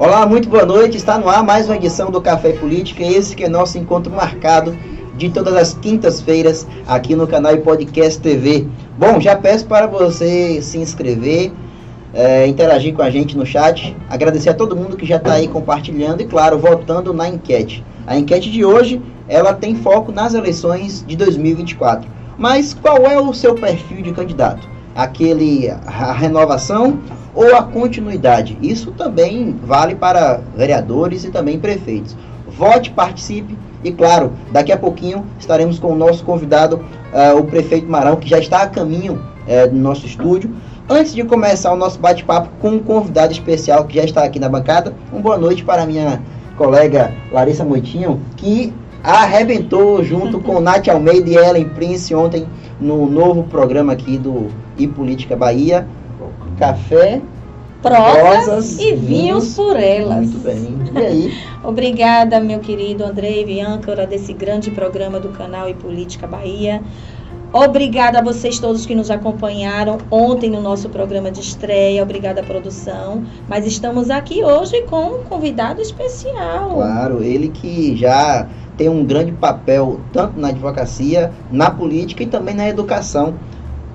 Olá, muito boa noite. Está no ar mais uma edição do Café Política. Esse que é nosso encontro marcado de todas as quintas-feiras aqui no canal e Podcast TV. Bom, já peço para você se inscrever, é, interagir com a gente no chat, agradecer a todo mundo que já está aí compartilhando e, claro, votando na enquete. A enquete de hoje, ela tem foco nas eleições de 2024. Mas qual é o seu perfil de candidato? Aquele, a renovação ou a continuidade. Isso também vale para vereadores e também prefeitos. Vote, participe e, claro, daqui a pouquinho estaremos com o nosso convidado, uh, o prefeito Marão, que já está a caminho uh, do nosso estúdio. Antes de começar o nosso bate-papo com um convidado especial que já está aqui na bancada, uma boa noite para minha colega Larissa Moitinho, que arrebentou junto com Nath Almeida e Ellen Prince ontem no novo programa aqui do E Política Bahia café, prosas e vinhos por elas. Muito bem. E aí? Obrigada, meu querido Andrei Bianca, desse grande programa do canal e Política Bahia. Obrigada a vocês todos que nos acompanharam ontem no nosso programa de estreia. Obrigada, produção. Mas estamos aqui hoje com um convidado especial. Claro, ele que já tem um grande papel tanto na advocacia, na política e também na educação.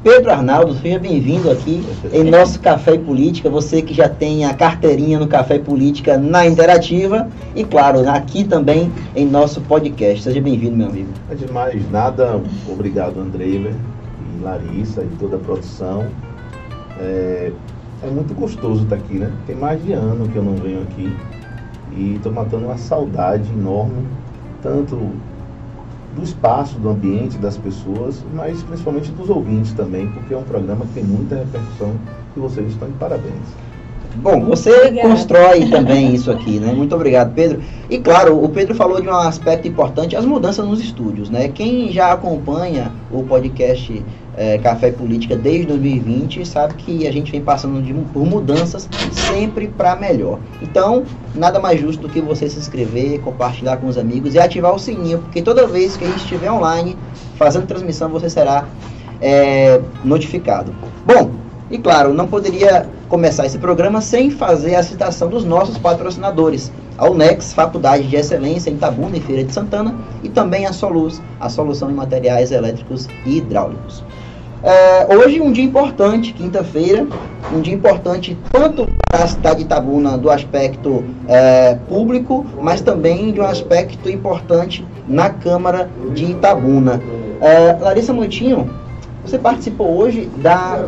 Pedro Arnaldo, seja bem-vindo aqui em nosso Café e Política. Você que já tem a carteirinha no Café e Política na Interativa e, claro, aqui também em nosso podcast. Seja bem-vindo, meu amigo. É demais nada, obrigado, Andrei, e Larissa e toda a produção. É, é muito gostoso estar aqui, né? Tem mais de ano que eu não venho aqui e estou matando uma saudade enorme, tanto do espaço, do ambiente, das pessoas, mas principalmente dos ouvintes também, porque é um programa que tem muita repercussão e vocês estão de parabéns. Bom, você Obrigada. constrói também isso aqui, né? Muito obrigado, Pedro. E claro, o Pedro falou de um aspecto importante, as mudanças nos estúdios, né? Quem já acompanha o podcast é, Café Política desde 2020 sabe que a gente vem passando de, por mudanças sempre para melhor. Então, nada mais justo do que você se inscrever, compartilhar com os amigos e ativar o sininho, porque toda vez que a gente estiver online fazendo transmissão, você será é, notificado. Bom, e claro, não poderia começar esse programa sem fazer a citação dos nossos patrocinadores. A UNEX, Faculdade de Excelência em Tabuna e Feira de Santana, e também a Soluz, a solução em materiais elétricos e hidráulicos. É, hoje um dia importante, quinta-feira, um dia importante tanto para a cidade de Itabuna do aspecto é, público, mas também de um aspecto importante na Câmara de Itabuna. É, Larissa Montinho, você participou hoje da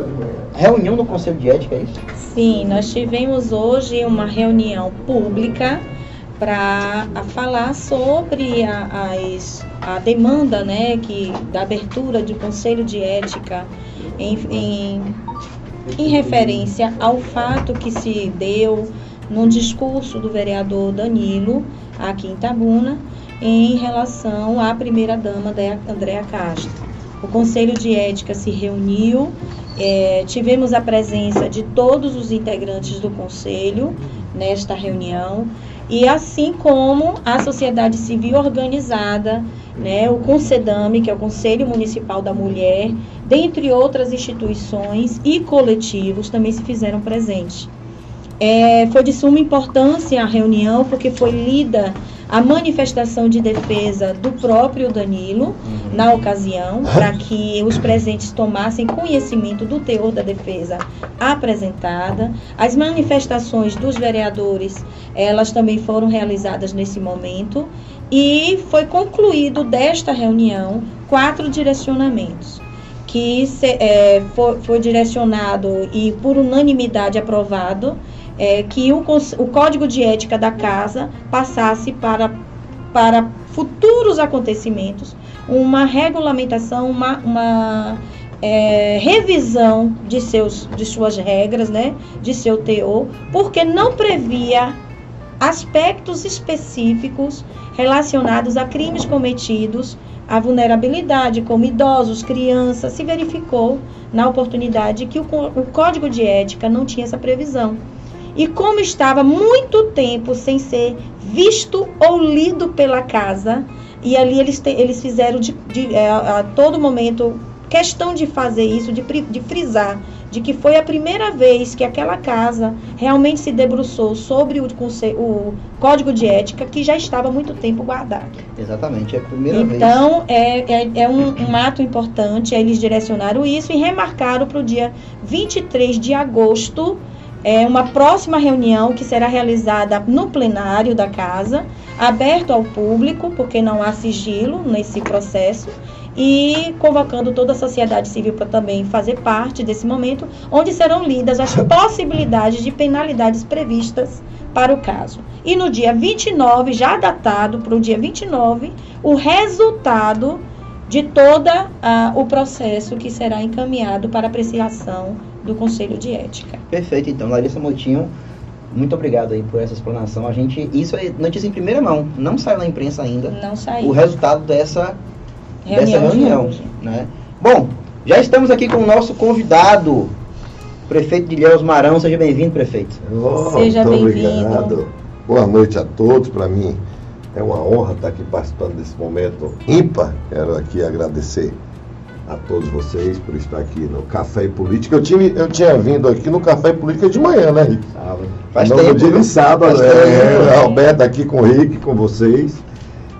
reunião do Conselho de Ética, é isso? Sim, nós tivemos hoje uma reunião pública para falar sobre a, as, a demanda né, que, da abertura do Conselho de Ética em, em, em referência ao fato que se deu no discurso do vereador Danilo, aqui em Tabuna, em relação à primeira-dama Andréa Castro. O Conselho de Ética se reuniu, é, tivemos a presença de todos os integrantes do Conselho nesta reunião e assim como a sociedade civil organizada, né, o Concedame, que é o Conselho Municipal da Mulher, dentre outras instituições e coletivos também se fizeram presentes. É, foi de suma importância a reunião, porque foi lida a manifestação de defesa do próprio Danilo uhum. na ocasião, para que os presentes tomassem conhecimento do teor da defesa apresentada. As manifestações dos vereadores, elas também foram realizadas nesse momento e foi concluído desta reunião quatro direcionamentos que se, é, foi, foi direcionado e por unanimidade aprovado é, que o, o Código de Ética da Casa passasse para, para futuros acontecimentos uma regulamentação, uma, uma é, revisão de, seus, de suas regras, né, de seu teor, porque não previa aspectos específicos relacionados a crimes cometidos, a vulnerabilidade, como idosos, crianças, se verificou na oportunidade que o, o Código de Ética não tinha essa previsão. E como estava muito tempo sem ser visto ou lido pela casa, e ali eles, te, eles fizeram de, de, é, a todo momento questão de fazer isso, de, de frisar de que foi a primeira vez que aquela casa realmente se debruçou sobre o, o código de ética que já estava há muito tempo guardado. Exatamente, é a primeira então, vez. Então, é, é, é um, um, ato importante, eles direcionaram isso e remarcaram para o dia 23 de agosto é uma próxima reunião que será realizada no plenário da casa, aberto ao público, porque não há sigilo nesse processo, e convocando toda a sociedade civil para também fazer parte desse momento, onde serão lidas as possibilidades de penalidades previstas para o caso. E no dia 29, já datado para o dia 29, o resultado de todo o processo que será encaminhado para apreciação do Conselho de Ética. Perfeito, então, Larissa Motinho, muito obrigado aí por essa explanação. A gente, isso é notícia em primeira mão, não saiu na imprensa ainda. Não saiu. O resultado dessa reunião dessa reunião. Né? Bom, já estamos aqui com o nosso convidado, prefeito de Ilhéus Marão. Seja bem-vindo, prefeito. Oh, Seja bem-vindo. Boa noite a todos. Para mim é uma honra estar aqui participando desse momento ímpar. Quero aqui agradecer a todos vocês por estar aqui no Café e Política. Eu, tive, eu tinha vindo aqui no Café e Política de manhã, né, Rick? Sábado. Faz no tempo. dia de sábado, é, Alberto aqui com o Rick, com vocês.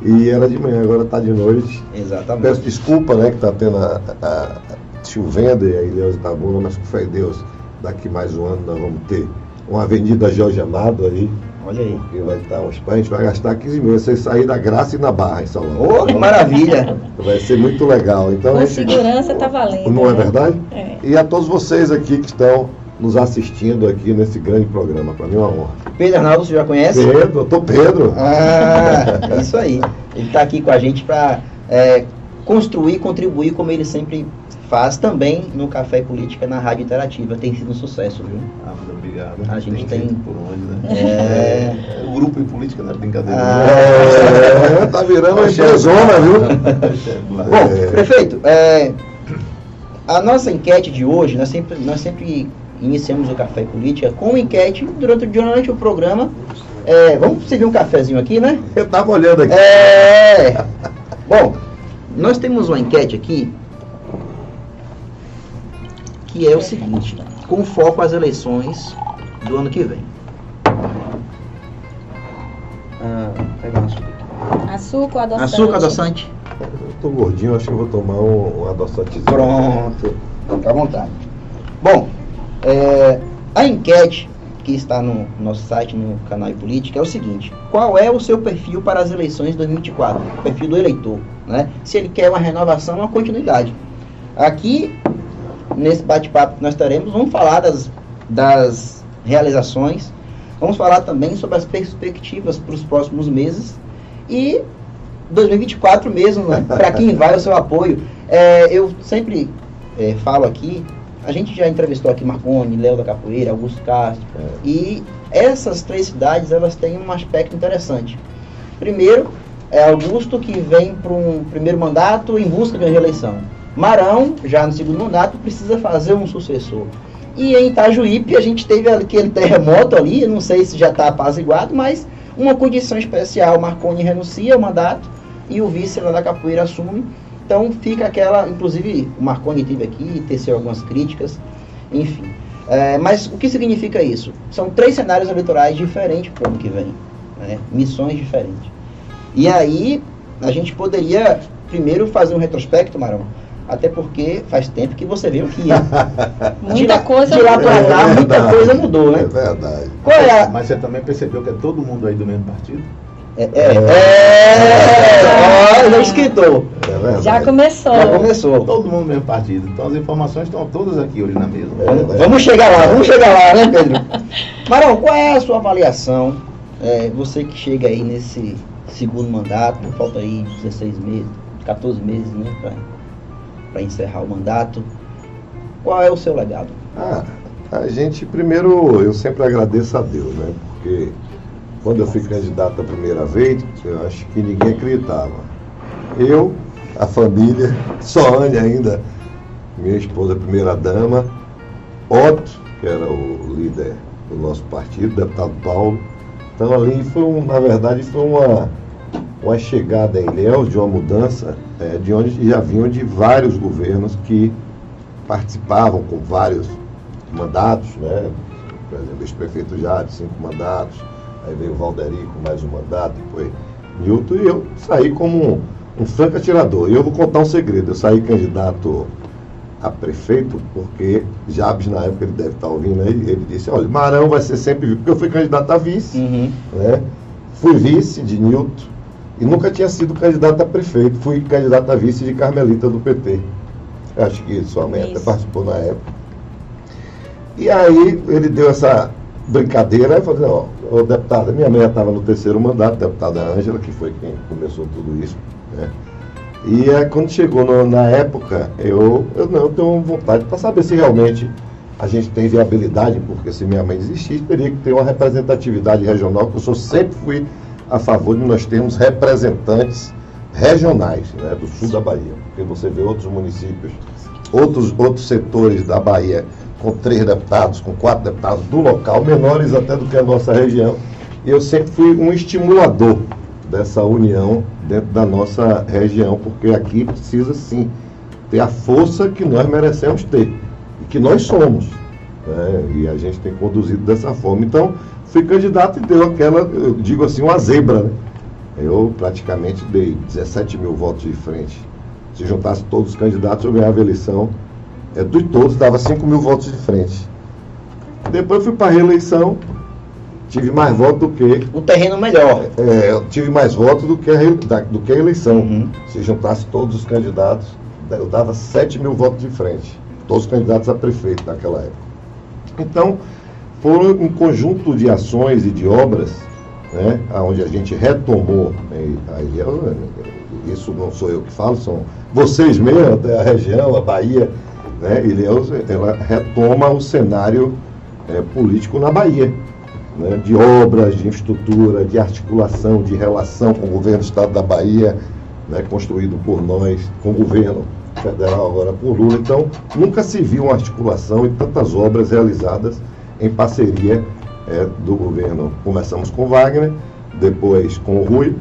E era de manhã, agora está de noite. Exatamente. Peço desculpa, né, que está tendo a, a, a, chovendo e a Ilhéus está boa, mas com fé em Deus, daqui mais um ano nós vamos ter uma avenida Jorge Amado aí. Olha aí. Que vai estar uns a gente vai gastar 15 mil. Você sair da Graça e na Barra em Salão. Oh, que maravilha! Vai ser muito legal. Então, Com gente, segurança está valendo. Não é né? verdade? É. E a todos vocês aqui que estão nos assistindo aqui nesse grande programa. Para mim é uma honra. Pedro Arnaldo, você já conhece? Pedro, eu tô Pedro. Ah, é isso aí. Ele está aqui com a gente para é, construir, contribuir como ele sempre faz também no Café Política na Rádio Interativa. Tem sido um sucesso, viu? Ah, muito obrigado. A gente tem. tem... Por onde, né? É... O grupo em política não é brincadeira. Ah, é, tá virando uma empresona, viu? Bom, prefeito, é, a nossa enquete de hoje, nós sempre, nós sempre iniciamos o Café Política com enquete durante, durante o programa. É, vamos servir um cafezinho aqui, né? Eu estava olhando aqui. É. Bom, nós temos uma enquete aqui que é o seguinte, com foco às eleições do ano que vem. Ah, açúcar adoçante? Açúcar adoçante. Eu tô gordinho, acho que eu vou tomar um, um adoçantezinho. Pronto, fica à vontade. Bom, é, a enquete que está no nosso site, no canal Política, é o seguinte: qual é o seu perfil para as eleições de 2024? O perfil do eleitor, né? Se ele quer uma renovação uma continuidade. Aqui, nesse bate-papo que nós teremos, vamos falar das, das realizações, vamos falar também sobre as perspectivas para os próximos meses e 2024 mesmo, né? Para quem vai o seu apoio. É, eu sempre é, falo aqui a gente já entrevistou aqui Marconi, Léo da Capoeira, Augusto Castro. É. E essas três cidades, elas têm um aspecto interessante. Primeiro, é Augusto que vem para um primeiro mandato em busca de uma reeleição. Marão, já no segundo mandato, precisa fazer um sucessor. E em Itajuípe a gente teve aquele terremoto ali, não sei se já está apaziguado, mas uma condição especial. Marconi renuncia ao mandato e o vice lá da Capoeira assume. Então fica aquela, inclusive o Marconi teve aqui, teceu algumas críticas, enfim. É, mas o que significa isso? São três cenários eleitorais diferentes para o ano que vem, né? missões diferentes. E aí a gente poderia primeiro fazer um retrospecto, Marão, até porque faz tempo que você viu que muita coisa de lá para cá, muita é coisa mudou, né? É verdade. É a... Mas você também percebeu que é todo mundo aí do mesmo partido? É, é, é, é, já escritou. É já começou. Já começou. Todo mundo mesmo partido. Então as informações estão todas aqui hoje na mesa. É, vamos chegar lá, vamos chegar lá, né, Pedro? Marão, qual é a sua avaliação? É, você que chega aí nesse segundo mandato, falta aí 16 meses, 14 meses, né, para encerrar o mandato. Qual é o seu legado? Ah, a gente, primeiro, eu sempre agradeço a Deus, né? Porque quando eu fui candidato a primeira vez, eu acho que ninguém acreditava. Eu, a família, Soane ainda, minha esposa, primeira dama, Otto, que era o líder do nosso partido, deputado Paulo. Então ali foi, um, na verdade, foi uma, uma chegada em Léo de uma mudança é, de onde já vinham de vários governos que participavam com vários mandatos, né? Por exemplo, esse prefeito já de cinco mandatos, aí veio o Valderi com mais um mandato, depois Newton, e eu saí como um, um franco atirador. E eu vou contar um segredo, eu saí candidato a prefeito, porque Jabes, na época, ele deve estar ouvindo aí, ele disse, olha, Marão vai ser sempre, porque eu fui candidato a vice, Uhum. né? Fui vice de Nilton e nunca tinha sido candidato a prefeito. Fui candidato a vice de Carmelita do PT. Acho que sua mãe até participou na época. E aí ele deu essa brincadeira, aí falou, ó, deputada, minha mãe estava no terceiro mandato, deputada Ângela, que foi quem começou tudo isso, né? E aí, quando chegou no- na época, eu, eu não eu tenho vontade para saber se realmente a gente tem viabilidade, porque se minha mãe desistir, teria que ter uma representatividade regional, que eu sou, sempre fui a favor de nós termos representantes regionais né, do sul da Bahia. Porque você vê outros municípios, outros, outros setores da Bahia com três deputados, com quatro deputados do local, menores até do que a nossa região. E eu sempre fui um estimulador dessa união dentro da nossa região, porque aqui precisa sim ter a força que nós merecemos ter e que nós somos. né? E a gente tem conduzido dessa forma. Então, fui candidato e deu aquela, eu digo assim, uma zebra. Né? Eu praticamente dei 17 mil votos de frente. Se juntasse todos os candidatos, eu ganhava a eleição. É, de todos, dava 5 mil votos de frente. Depois fui para a reeleição, tive mais votos do que O terreno melhor. é, eu tive mais votos do que a, re- da- do que a eleição. Uhum. Se juntasse todos os candidatos, eu dava 7 mil votos de frente. Todos os candidatos a prefeito naquela época. Então, foram um conjunto de ações e de obras, né, onde a gente retomou, né, aí eu- isso não sou eu que falo, são vocês mesmo, até a região, a Bahia, né, Ilhéus, ela retoma o cenário eh, político na Bahia né, de obras, de infraestrutura, de articulação, de relação com o governo do Estado da Bahia, né, construído por nós, com o governo federal agora por Lula. Então, nunca se viu uma articulação e tantas obras realizadas em parceria eh, do governo. Começamos com Wagner, depois com o Rui,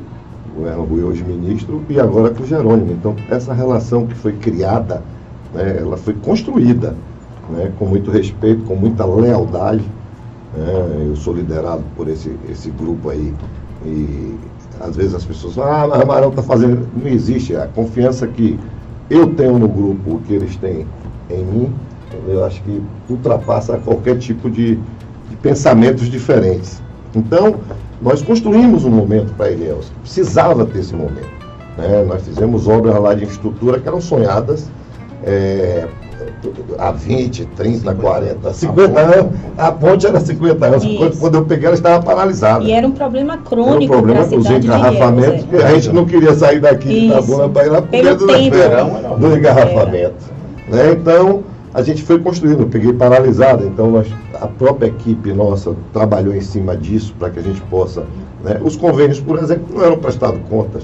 o governo Rui hoje ministro, e agora com o Jerônimo. Então, essa relação que foi criada, né, ela foi construída né, com muito respeito, com muita lealdade. né, eu sou liderado por esse, esse grupo aí. E às vezes as pessoas falam, ah, mas o Amarão está fazendo. Não existe. A confiança que eu tenho no grupo, o que eles têm em mim, eu acho que ultrapassa qualquer tipo de, de pensamentos diferentes. Então, nós construímos um momento para Ilhéus, precisava ter esse momento. né? Nós fizemos obras lá de infraestrutura que eram sonhadas é, há 20, 30, 40, 50 anos. A ponte era 50 anos. Isso. Quando, eu peguei, ela estava paralisada. E era um problema Era um crônico problema com os de engarrafamentos, Ilhéus, que a gente não queria sair daqui de Isso. Itabuna para ir lá por medo da- tempo. do engarrafamento. Né? Então, a gente foi construindo, eu peguei paralisada, então nós, a própria equipe nossa trabalhou em cima disso para que a gente possa. né? Os convênios, por exemplo, não eram prestados contas.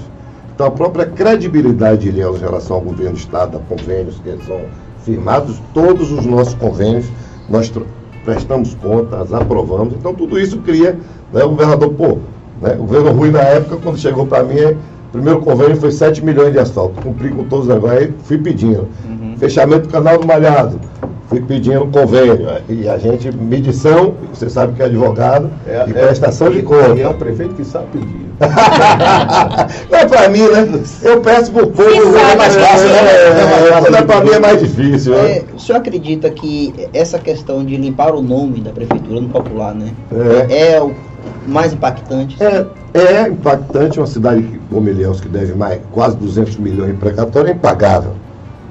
Então, a própria credibilidade de Ilhéus em relação ao governo do Estado, a convênios que são firmados, todos os nossos convênios, nós prestamos contas, aprovamos. Então, tudo isso cria. Né, o governador, pô, né, o governo Rui, na época, quando chegou para mim, o primeiro convênio foi 7 milhões de asfalto. Cumpri com todos agora, aí fui pedindo. Uhum. Fechamento do canal do Malhado. Fui pedindo convênio. E a gente, medição, você sabe que é advogado, e prestação de E é conta. o prefeito que sabe pedir. Não é pra mim, né? Eu peço povo, Se é mais fácil, né? pedir. Quando é pra mim é mais difícil, né? É, o senhor acredita que essa questão de limpar o nome da prefeitura no popular, né? É. É o mais impactante? É, é impactante uma cidade que- como Ilhéus, que deve mais, quase 200 milhões em precatório, é impagável.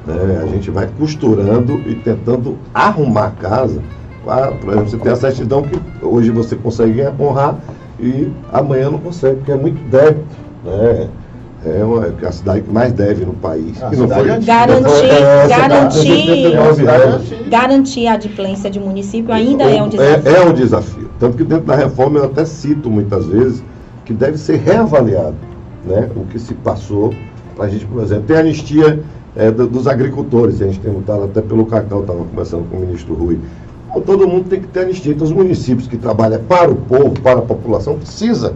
Né? A gente vai costurando e tentando arrumar a casa. Ah, Por exemplo, você tem a certidão que hoje você consegue honrar e amanhã não consegue, porque é muito débito. Né? É uma, é a cidade que mais deve no país. A E não foi-. Garantir- não foi- é, garantir- 79 anos. Garantir a adimplência de município ainda é um desafio. É, é um desafio. Tanto que dentro da reforma eu até cito muitas vezes que deve ser reavaliado né, o que se passou para a gente, por exemplo, tem a anistia é, do- dos agricultores, a gente tem lutado até pelo cacau, estava conversando com o ministro Rui. Então, todo mundo tem que ter anistia. Então, os municípios que trabalham para o povo, para a população, precisa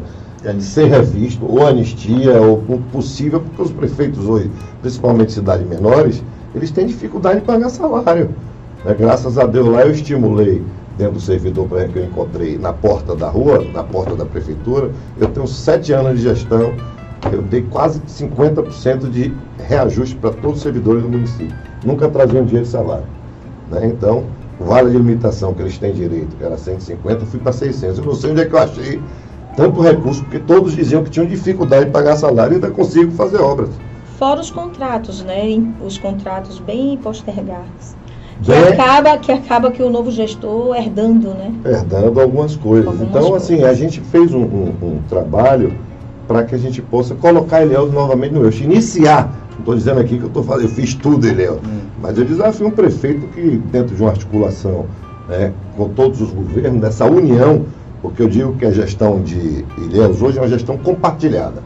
ser revisto, ou anistia, ou possível, porque os prefeitos hoje, principalmente cidades menores, eles têm dificuldade de pagar salário. Né? Graças a Deus lá eu estimulei dentro do servidor que eu encontrei na porta da rua, na porta da prefeitura. Eu tenho sete anos de gestão, eu dei quase 50% de reajuste para todos os servidores do município. Nunca trazia um dinheiro de salário. Né? Então, o vale de limitação que eles têm direito, que era 150, eu fui para 600. Eu não sei onde é que eu achei tanto recurso, porque todos diziam que tinham dificuldade de pagar salário e ainda consigo fazer obras. Fora os contratos, né? Os contratos bem postergados. Que acaba, que acaba que o novo gestor herdando, né? Herdando algumas coisas. Algumas então, coisas. assim, a gente fez um, um, um trabalho para que a gente possa colocar Ilhéus novamente no eixo. Iniciar, não estou dizendo aqui que eu, tô fazendo, eu fiz tudo Ilhéus, hum. mas eu desafio um prefeito que, dentro de uma articulação né, com todos os governos, dessa união, porque eu digo que a gestão de Ilhéus hoje é uma gestão compartilhada.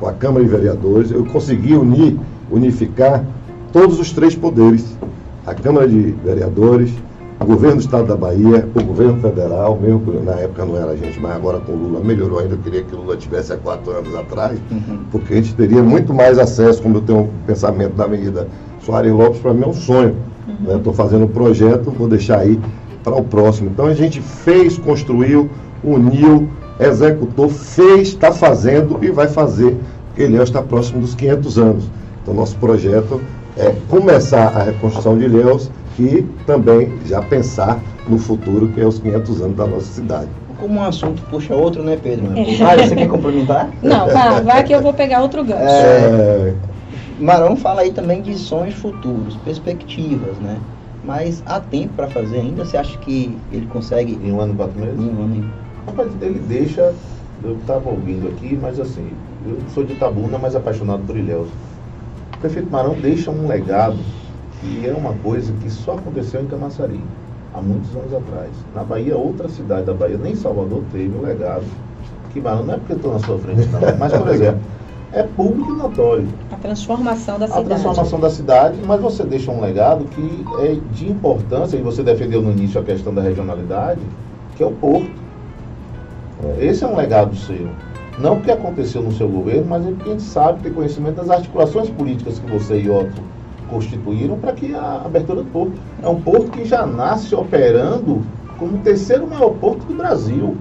Com a Câmara de Vereadores, eu consegui unir, unificar todos os três poderes a Câmara de Vereadores, o governo do Estado da Bahia, o governo federal, mesmo na época não era a gente, mas agora com o Lula melhorou ainda, eu queria que o Lula tivesse há quatro anos atrás, uhum. porque a gente teria muito mais acesso, como eu tenho um pensamento da medida Soares Lopes, para mim é um sonho. Estou uhum. né? ficando um projeto, vou deixar aí para o próximo. Então a gente fez, construiu, uniu, executou, fez, está fazendo e vai fazer, porque ele está próximo dos 500 anos. Então nosso projeto é, começar a reconstrução de Ilhéus e também já pensar no futuro, que é os 500 anos da nossa cidade. Como um assunto puxa outro, né, Pedro? É. Ah, você quer complementar? Não, vai, vai que eu vou pegar outro gancho. É, Marão fala aí também de sonhos futuros, perspectivas, né? Mas há tempo para fazer ainda? Você acha que ele consegue... Em um ano, quatro meses? Em um ano. Rapaz, ele deixa... Eu estava ouvindo aqui, mas assim, eu sou de Itabuna, mas apaixonado por Ilhéus prefeito Marão deixa um legado que é uma coisa que só aconteceu em Camaçari, há muitos anos atrás. Na Bahia, outra cidade da Bahia, nem Salvador, teve um legado que Marão, não é porque estou na sua frente, não, mas, por exemplo, é público e notório. A transformação da cidade. A transformação da cidade, mas você deixa um legado que é de importância, e você defendeu no início a questão da regionalidade, que é o porto. Esse é um legado seu. Não porque aconteceu no seu governo, mas é porque a gente sabe, tem conhecimento das articulações políticas que você e Otto constituíram para que a abertura do porto. É um porto que já nasce operando como o terceiro maior porto do Brasil.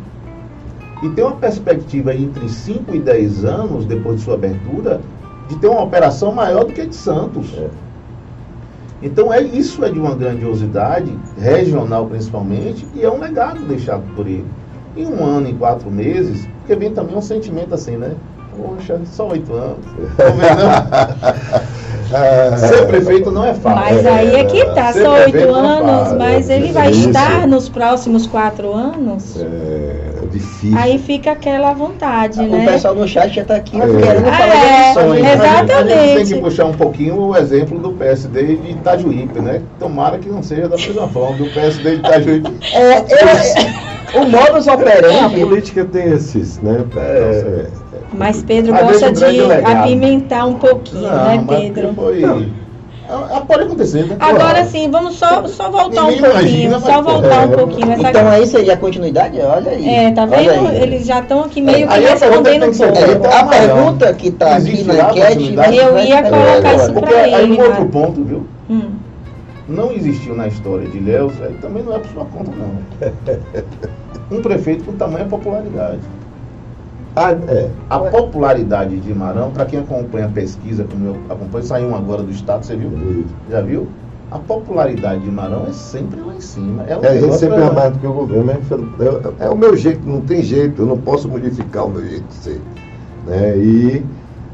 E tem uma perspectiva entre 5 e 10 anos, depois de sua abertura, de ter uma operação maior do que a de Santos. É. Então é, isso é de uma grandiosidade, regional principalmente, e é um legado deixado por ele. Em um ano, em quatro meses, porque vem também um sentimento assim, né? Poxa, só oito anos. Ser prefeito não é fácil. Mas aí é que tá, só oito é anos, mas ele vai estar nos próximos quatro anos. É, é difícil. Aí fica aquela vontade, o né? O pessoal no chat já está aqui é. querendo ah, falar é, de sonhos. Exatamente. A gente tem que puxar um pouquinho o exemplo do PSD de Itajuípe, né? Tomara que não seja da mesma forma do PSD de Itajuípe. É, eu... O modus operandi. A política tem esses, né? É, é, mas Pedro gosta de apimentar um pouquinho, não, né, Pedro? Foi... Pode acontecer, né? Agora sim, vamos só, só voltar um pouquinho. Imagina, só voltar é, um pouquinho. Essa... Então é isso aí, a continuidade? Olha aí. É, tá vendo? Eles já estão aqui meio que respondendo um pouco. A pergunta que está aqui na enquete. Eu ia colocar isso para ele. Aí um outro ponto, viu? Hum. Não existiu na história de aí também não é por sua conta, não. um prefeito com tamanha popularidade. A, é, a popularidade de Marão, para quem acompanha a pesquisa, como eu acompanho, saiu um agora do Estado, você viu? Já viu? A popularidade de Marão é sempre lá em cima. É, um é a gente sempre é mais do que o governo, mas é, é, o meu jeito, não tem jeito, eu não posso modificar o meu jeito de ser. Né? E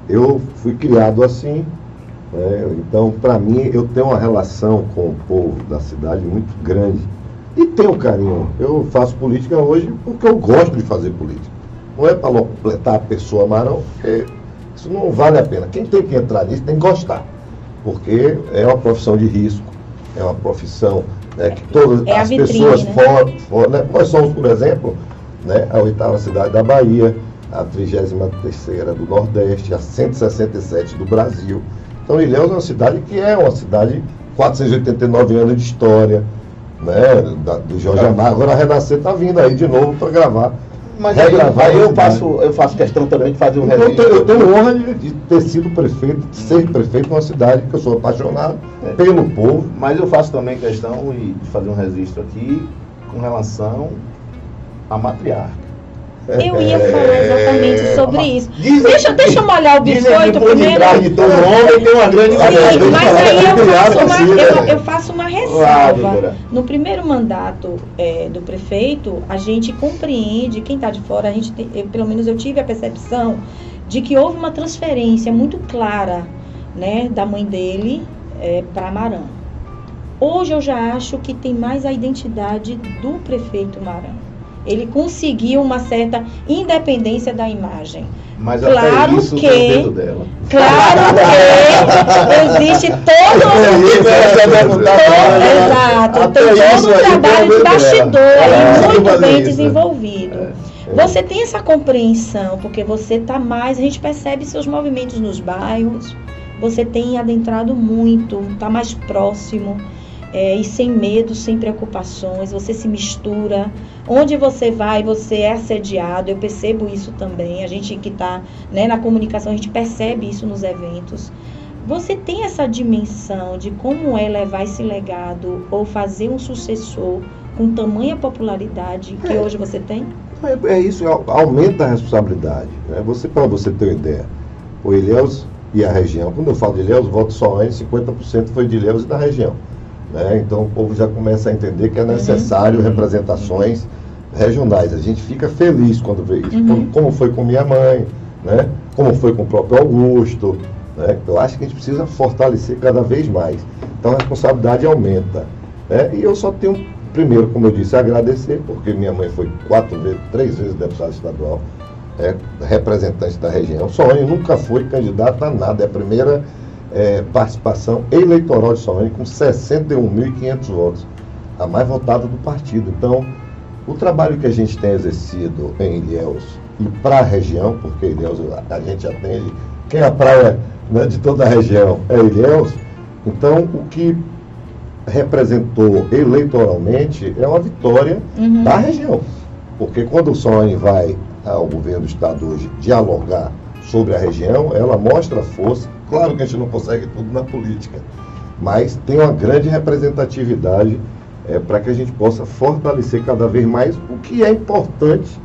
eu fui criado assim, né? então para mim eu tenho uma relação com o povo da cidade muito grande e tenho carinho. Eu faço política hoje porque eu gosto de fazer política. Não é para completar a pessoa Marão, porque isso não vale a pena. Quem tem que entrar nisso tem que gostar. Porque é uma profissão de risco, é uma profissão né, que todas é as vitrine, pessoas né? fora, fora né? nós somos, por exemplo, né, a oitava cidade da Bahia, a 33 terceira do Nordeste, a 167 do Brasil. Então Ilhéus é uma cidade que é uma cidade de 489 anos de história, né, da, do Jorge Amar. Agora a Renascer está vindo aí de novo para gravar Mas aí, regravar aí a eu, faço, eu faço questão também de fazer um Então, eu, tenho, eu registro. tenho honra de, de ter sido prefeito, de ser prefeito de uma cidade que eu sou apaixonado É. pelo povo. Mas eu faço também questão de fazer um registro aqui com relação à matriarca. Eu ia falar exatamente sobre mas isso. Deixa, deixa eu molhar o biscoito primeiro. de todo homem tem uma grande Sim, mas aí eu faço, uma, eu, eu faço uma ressalva. No primeiro mandato é, do prefeito, a gente compreende, quem está de fora, a gente tem- eu, pelo menos eu tive a percepção de que houve uma transferência muito clara né, da mãe dele para Marão. Hoje eu já acho que tem mais a identidade do prefeito Marão. Ele conseguiu uma certa independência da imagem. Mas Claro isso que-. Claro que existe todo Isso, é a pergunta Todo- exato, Até tem isso todo um aí, trabalho de bastidor ali, É, muito bem isso, desenvolvido. Você tem essa compreensão, porque você está mais, a gente percebe seus movimentos nos bairros, você tem adentrado muito, está mais próximo, é, e sem medo, sem preocupações, você se mistura. Onde você vai, você é assediado, eu percebo isso também. A gente que está né, na comunicação, a gente percebe isso nos eventos. Você tem essa dimensão de como é levar esse legado ou fazer um sucessor com tamanha popularidade que hoje você tem? É, é isso, au- aumenta a responsabilidade. Né? Você, para você ter uma ideia, o Ilhéus e a região, quando eu falo de Ilhéus, voto só em 50% foi de Ilhéus e da região. Né? Então o povo já começa a entender que é necessário representações regionais. A gente fica feliz quando vê isso, Uhum. como, como foi com minha mãe, né? como foi com o próprio Augusto. Né? Eu acho que a gente precisa fortalecer cada vez mais. Então a responsabilidade aumenta. Né? E eu só tenho, primeiro, como eu disse, agradecer, porque minha mãe foi quatro vezes, três vezes deputada estadual, é, representante da região. Soane nunca foi candidata a nada, é a primeira é, participação eleitoral de Soane com 61.500 votos, a mais votada do partido. Então, o trabalho que a gente tem exercido em Ilhéus e para a região, porque Ilhéus a, a gente atende, quem é a praia né, de toda a região é Ilhéus, então o que representou eleitoralmente é uma vitória Uhum. da região. Porque quando o Soane vai ao governo do estado hoje dialogar sobre a região, ela mostra força. Claro que a gente não consegue tudo na política, mas tem uma grande representatividade para que a gente possa fortalecer cada vez mais o que é importante,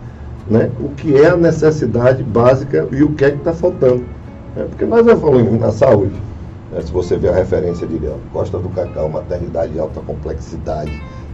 né? o que é a necessidade básica e o que é que está faltando. né? Porque nós já falamos na saúde. né? Se você vê a referência de Costa do Cacau, maternidade de alta complexidade,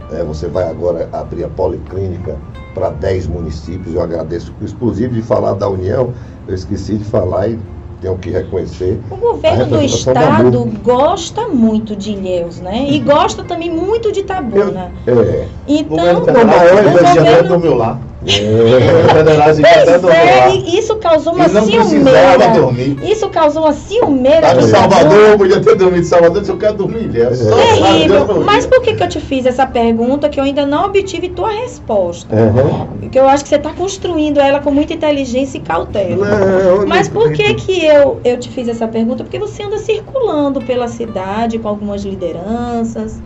né? você vai agora abrir a policlínica para 10 municípios. Eu agradeço, exclusive de falar da União, eu esqueci de falar e tenho que reconhecer. O governo do estado gosta muito de Ilhéus, né? E gosta também muito de Itabuna. É, Então, governo o federal maior o governo governo... dormiu lá. É, é, isso causou uma ciumeira. Isso causou uma ciumeira. Lá no do Salvador, eu podia ter dormido em Salvador, disse, eu quero dormir Terrível. dormia. Mas por que, que eu te fiz essa pergunta que eu ainda não obtive tua resposta? Aham. Porque eu acho que você está construindo ela com muita inteligência e cautela. Não, Mas por que que eu, eu te fiz essa pergunta? Porque você anda circulando pela cidade com algumas lideranças,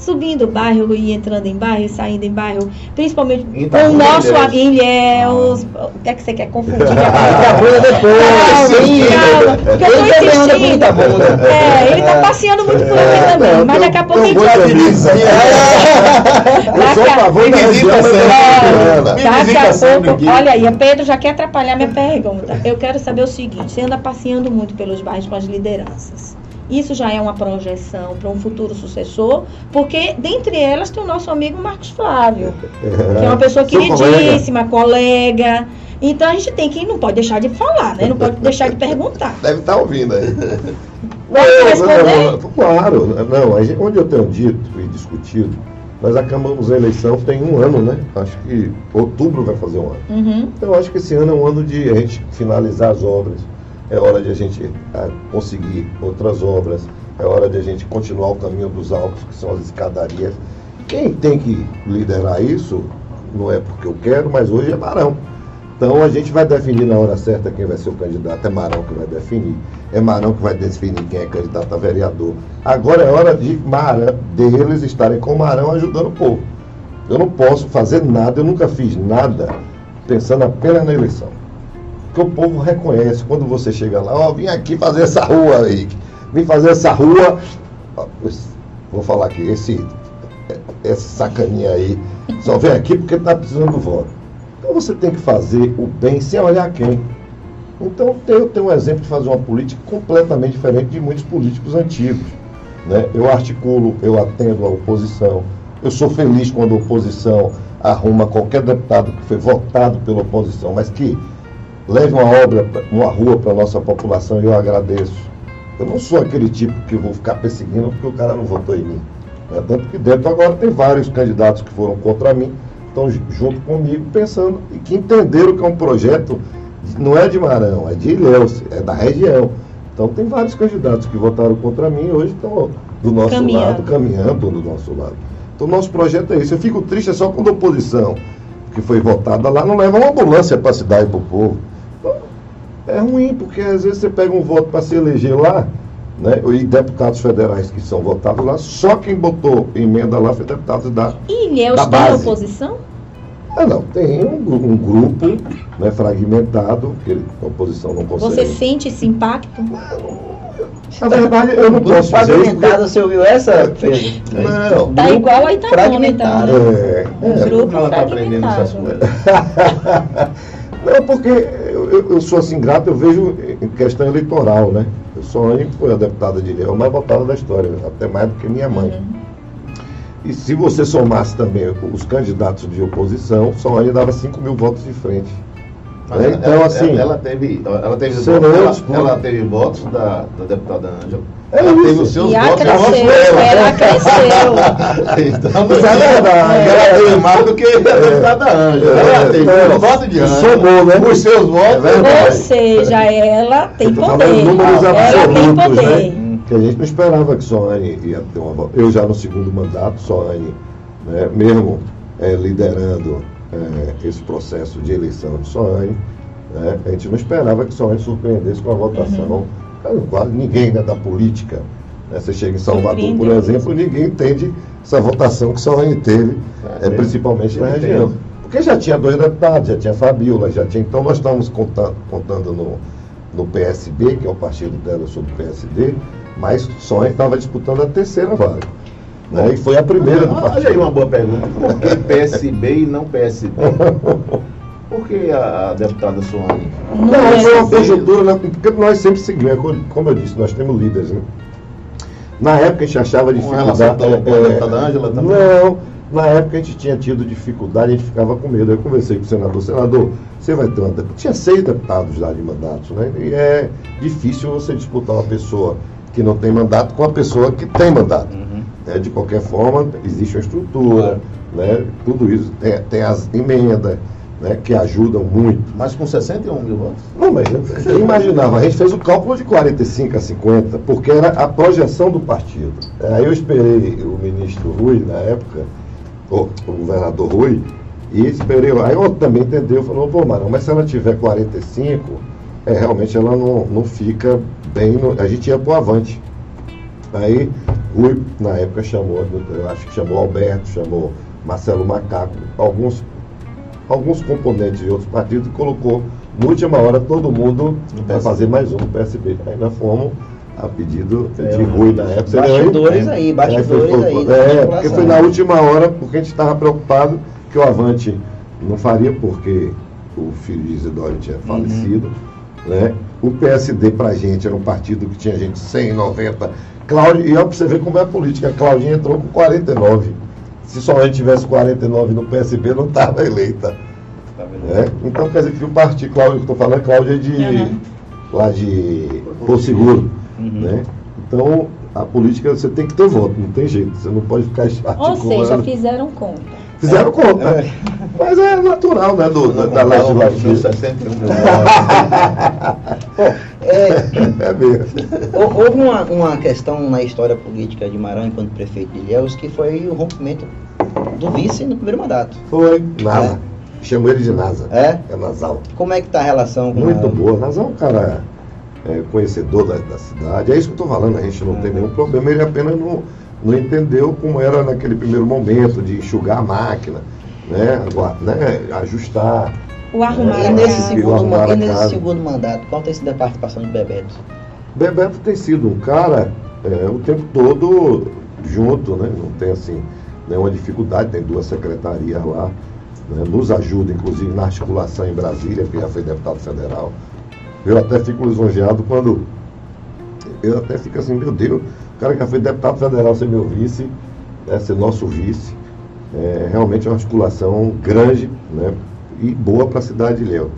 subindo bairro e entrando em bairro, e saindo em bairro, principalmente com o nosso Ilhéus. amigo Ilhéus. O que é que você quer confundir? Itabuna depois. Calma, sim. calma, porque eu tô Ele por insistindo. Itabuna. É, ele tá passeando muito por aqui também, mas daqui a pouco eu a gente vou vai... a favor da região Daqui a pouco, olha aí, a Pedro já quer atrapalhar minha pergunta. Eu quero saber o seguinte: você anda passeando muito pelos bairros com as lideranças. Isso já é uma projeção para um futuro sucessor, porque dentre elas tem o nosso amigo Marcos Flávio, que é uma pessoa queridíssima, colega. Então a gente tem que não pode deixar de falar, né? Não pode deixar de perguntar. Deve estar ouvindo aí. Vai responder? Claro, não, a gente- onde eu tenho dito e discutido, nós acabamos a eleição tem um ano, né? Acho que outubro vai fazer um ano. Uhum. Então, eu acho que esse ano é um ano de a gente finalizar as obras, é hora de a gente ah, conseguir outras obras, é hora de a gente continuar o caminho dos altos, que são as escadarias. Quem tem que liderar isso, não é porque eu quero, mas hoje é Marão. Então a gente vai definir na hora certa quem vai ser o candidato, é Marão que vai definir. É Marão que vai definir quem é candidato a vereador. Agora é hora de Marão, deles estarem com Marão ajudando o povo. Eu não posso fazer nada, eu nunca fiz nada pensando apenas na eleição. Porque o povo reconhece quando você chega lá, ó, vim aqui fazer essa rua aí, vim fazer essa rua. Vou falar aqui, esse, esse sacaninha aí, só vem aqui porque está precisando do voto. Então você tem que fazer o bem sem olhar quem. Então eu tenho um exemplo de fazer uma política completamente diferente de muitos políticos antigos. Né? Eu articulo, eu atendo a oposição. Eu sou feliz quando a oposição arruma qualquer deputado que foi votado pela oposição, mas que leve uma obra, uma rua para a nossa população e eu agradeço. Eu não sou aquele tipo que vou ficar perseguindo porque o cara não votou em mim. Né? Tanto que dentro agora tem vários candidatos que foram contra mim, estão junto comigo pensando e que entenderam que é um projeto, não é de Marão, é de Ilhéus, é da região. Então tem vários candidatos que votaram contra mim e hoje estão do nosso Caminhando. lado, caminhando do nosso lado. Então nosso projeto é isso. Eu fico triste só quando a oposição que foi votada lá não leva uma ambulância para a cidade para o povo. É ruim, porque às vezes você pega um voto para se eleger lá, né? E deputados federais que são votados lá, só quem botou emenda lá foi deputados da. E Ilhéus Da tem oposição? Ah não, tem um, um grupo né, fragmentado, que a oposição não consegue. Você sente esse impacto? Na verdade, eu não posso dizer fragmentado, você ouviu essa, Pedro? porque- Não. Tá Grupo igual a Itabuna, fragmentado. então, né? É, Um é, grupo Ela está aprendendo essas fragmentado. coisas. Não, porque eu, eu- sou assim grato, eu vejo em questão eleitoral, né? Eu sou foi a deputada de Ilhéus mais votada da história, até mais do que minha mãe. E se você somasse também os candidatos de oposição, só ainda dava 5 mil votos de frente. Mas Né? ela- Então, ela, assim. ela teve, ela teve, votos, não ela, ela teve votos da, da deputada Ângela. É ela isso. teve os seus E votos. e os votos cresceu, dela. ela cresceu. Então, Mas é verdade. Ela teve mais do que a deputada Ângela. Ela teve É, o voto de Ângela. somou, né? Os seus votos. É verdade. Ou seja, ela tem poder. números Ela tem poder. né? Que a gente não esperava que Soane ia ter uma. Eu já no segundo mandato, Soane, né, mesmo eh, liderando eh, esse processo de eleição de Soane, né, a gente não esperava que Soane surpreendesse com a votação. Cara, Quase ninguém né, da política. né, Você chega em Salvador, por exemplo, ninguém entende essa votação que Soane teve, É, eh, principalmente na região. entendo. Porque já tinha dois deputados, já tinha Fabiola, já tinha. Então nós estamos contando, contando no, no PSB, que é o partido dela, eu sou do PSD, mas só estava disputando a terceira vaga. Né? E foi a primeira do Olha aí partido. uma boa pergunta. Por que PSB e não PSD? Por que a, a deputada Soane? Não Não, é foi uma conjuntura, né? porque nós sempre seguimos, é co- como eu disse, nós temos líderes. Né? Na época a gente achava Com relação dificuldade. com a deputada Ângela também? Não, na época a gente tinha tido dificuldade, a gente ficava com medo. Eu conversei com o senador, senador, você vai ter uma. Tinha seis deputados lá de mandatos, né? E é difícil você disputar uma pessoa que não tem mandato com uma pessoa que tem mandato. Uhum. Né? De qualquer forma, existe uma estrutura, né? tudo isso, tem, tem as emendas né? que ajudam muito. Mas com 61 mil votos? Não, mas eu, eu imaginava, a gente fez o cálculo de 45 a 50, porque era a projeção do partido. Aí eu esperei o ministro Rui, na época, o, o governador Rui, e esperei, aí eu também entendeu, falou, pô, Marão, mas se ela tiver 45, é, realmente ela não, não fica bem, no- a gente ia pro avante. Aí Rui, na época, chamou, eu acho que chamou Alberto, chamou Marcelo Macaco, alguns alguns componentes de outros partidos e colocou, na última hora, todo mundo PSB. fazer mais um no PSB. Aí nós fomos a pedido É, de Rui na época. Bastidores aí, É, bastidores foi- aí. da É, porque foi na última hora, porque a gente estava preocupado que o Avante não faria, porque o filho de Isidoro tinha Uhum. falecido. Né? O PSD pra gente era um partido que tinha gente 100, 90. Cláudio, e você ver como é a política. A Claudinha entrou com 49. Se só a gente tivesse 49 no PSB, não estava eleita. Tá né? Então quer dizer que o partido, Cláudio, que eu estou falando, Cláudio é de. Uhum. lá de Porto Seguro. Uhum. Né? Então, a política você tem que ter voto, não tem jeito. Você não pode ficar Ou seja, articulando. fizeram conta. Fizeram conta. Mas é natural, né? Do, da, da legislativa. 61 mil votos. É, É mesmo. hou- houve uma, uma questão na história política de Marão enquanto prefeito de Ilhéus que foi o rompimento do vice no primeiro mandato. Foi, NASA. Chamou ele de NASA. É? É Nasal. Como é que tá a relação com Muito a... boa. Nasal é um cara é, conhecedor da, da cidade. É isso que eu estou falando, a gente não tem nenhum problema. Ele apenas não, não entendeu como era naquele primeiro momento de enxugar a máquina, né? né? ajustar. O arrumar E a nesse, segundo, e nesse segundo mandato, qual tem sido a participação de Bebeto? Bebeto tem sido um cara é, o tempo todo junto, né? Não tem assim nenhuma dificuldade, tem duas secretarias lá, né? nos ajuda inclusive na articulação em Brasília, porque já foi deputado federal. Eu até fico lisonjeado quando eu até fico assim, meu Deus, cara que já foi deputado federal ser meu vice, né, ser nosso vice, é realmente uma articulação grande né, e boa para a cidade de Léo.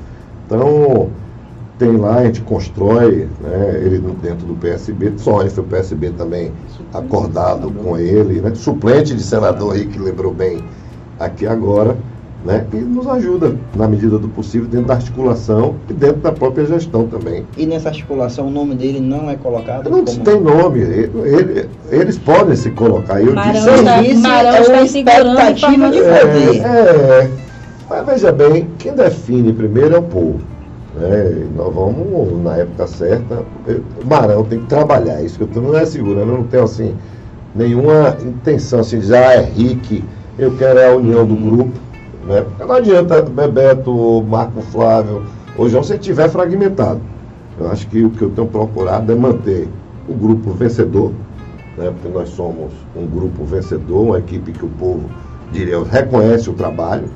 Então, tem lá, a gente constrói, né, ele dentro do PSB, só ele foi o PSB também acordado com ele, né, suplente de senador aí que lembrou bem aqui agora, né, e nos ajuda na medida do possível dentro da articulação e dentro da própria gestão também. E nessa articulação o nome dele não é colocado Não como... tem nome, ele- ele- eles podem se colocar. Eu Marão disse, está- Serviço Marão é está uma expectativa de poder. É, mas veja bem, quem define primeiro é o povo. Né? Nós vamos, na época certa, eu- o Marão tem que trabalhar isso, que eu tô- não é segurando, eu não tenho assim, nenhuma intenção assim, de dizer, ah, é Rick, eu quero a união do grupo. Né? Porque não adianta Bebeto, Marco Flávio, ou João, se estiver fragmentado. Eu acho que o que eu tenho procurado é manter o grupo vencedor, né? porque nós somos um grupo vencedor, uma equipe que o povo, diria, reconhece o trabalho,